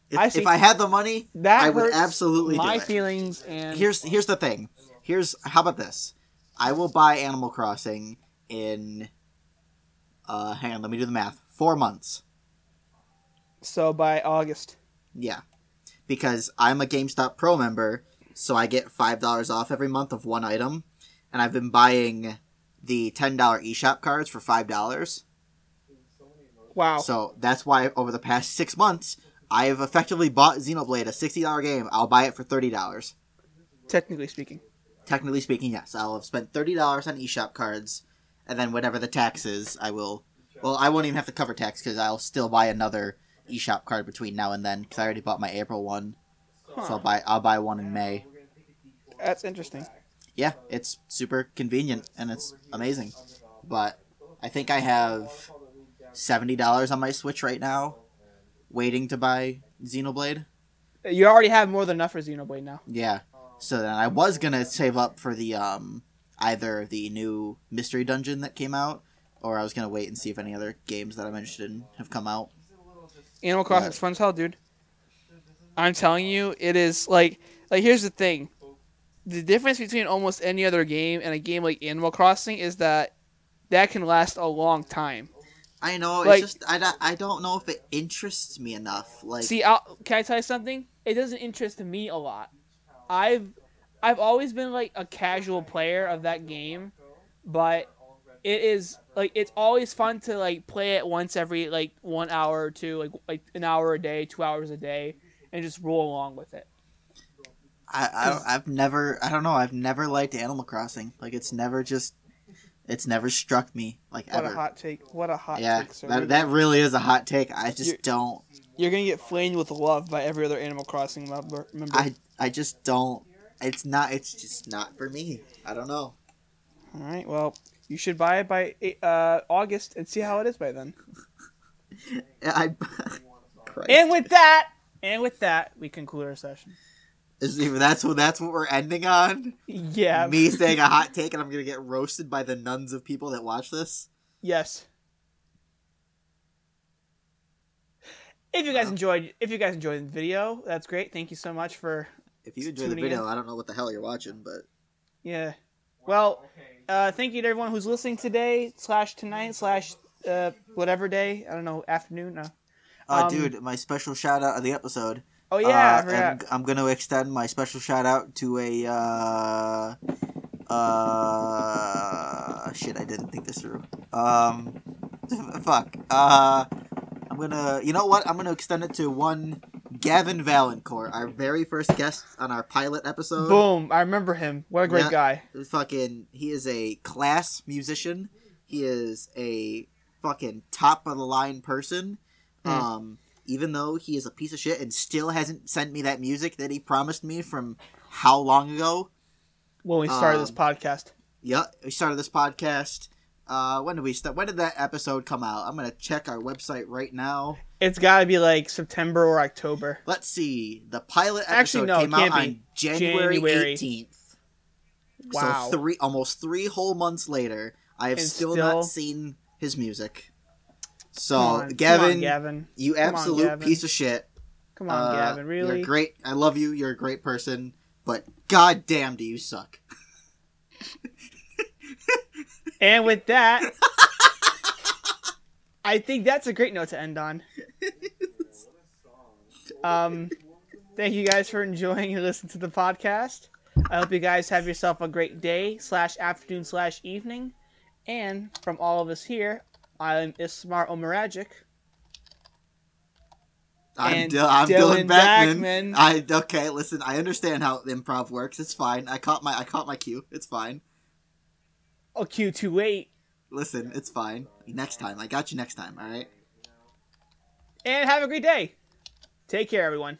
If I if I had the money, That I would absolutely my do it. feelings and Here's here's the thing. Here's how about this? I will buy Animal Crossing in. Uh, hang on. Let me do the math. Four months. so by August. Yeah, because I'm a GameStop Pro member, so I get five dollars off every month of one item, and I've been buying the ten dollar eShop cards for five dollars. Wow. So that's why over the past six months, I have effectively bought Xenoblade, a sixty dollar game. I'll buy it for thirty dollars. technically speaking. Technically speaking, yes, I'll have spent thirty dollars on eShop cards, and then whatever the tax is, I will. Well, I won't even have to cover tax because I'll still buy another eShop card between now and then because I already bought my April one, so I'll buy I'll buy one in May. That's interesting. yeah, it's super convenient and it's amazing. But I think I have seventy dollars on my Switch right now, waiting to buy Xenoblade. You already have more than enough for Xenoblade now. Yeah. So then I was gonna save up for the um either the new mystery dungeon that came out, or I was gonna wait and see if any other games that I'm interested in have come out. Animal Crossing's fun as hell, dude. I'm telling you, it is like like here's the thing. The difference between almost any other game and a game like Animal Crossing is that that can last a long time. I know it's Like- just I, don't- I don't know if it interests me enough. Like See, I'll, can I tell you something? It doesn't interest me a lot. I've I've always been like a casual player of that game, but it is like it's always fun to like play it once every like one hour or two, like like an hour a day, two hours a day, and just roll along with it. I, I I've never I don't know I've never liked Animal Crossing. Like it's never just it's never struck me like What ever. a hot take! What a hot yeah, take! sir. that that really is a hot take. I just You're- don't. You're gonna get flamed with love by every other Animal Crossing member. member. I I just don't. It's not. It's just not for me. I don't know. All right, well, you should buy it by uh, August and see how it is by then. I. And with that, and with that, we conclude our session. Is- that's what that's what we're ending on. Yeah. Me saying a hot take, and I'm gonna get roasted by the nuns of people that watch this. Yes. If you guys Wow. enjoyed, if you guys enjoyed the video, that's great. Thank you so much for If you enjoyed the video, in. I don't know what the hell you're watching, but yeah. Well, uh, thank you to everyone who's listening today slash tonight slash uh, whatever day. I don't know afternoon. No. uh, Um, dude, my special shout out of the episode. Oh yeah, I Uh, forgot. and I'm gonna extend my special shout out to a uh, uh, shit. I didn't think this through. Um, fuck. Uh, I'm gonna. You know what? I'm gonna extend it to one Gavin Valancourt, our very first guest on our pilot episode. Boom! I remember him. What a great Yeah. guy. Fucking, he is a class musician. He is a fucking top of the line person. Hmm. Um, even though he is a piece of shit and still hasn't sent me that music that he promised me from how long ago. When we started this Um, podcast. Yeah, we started this podcast. Uh, when did we start? When did that episode come out? I'm gonna check our website right now. It's got to be like September or October. Let's see. The pilot episode Actually, no, came out on. January January. 18th. Wow. So three, almost three whole months later, I have still, still- not seen his music. So, on, Gavin, on, Gavin. you Come on, absolute Gavin. piece of shit. Come on, Uh, Gavin. Really? You're great. I love you. You're a great person. But god damn, do you suck. And with that, I think that's a great note to end on. Um, thank you guys for enjoying and listening to the podcast. I hope you guys have yourself a great day slash afternoon slash evening. And from all of us here, I'm Ismar Omeragic. I'm, Dil- I'm Dylan Dylan, Backman. Backman. I okay. Listen, I understand how improv works. It's fine. I caught my I caught my cue. It's fine. Oh, Q28. Listen, it's fine. Next time, I got you. Next time. All right. And have a great day. Take care, everyone.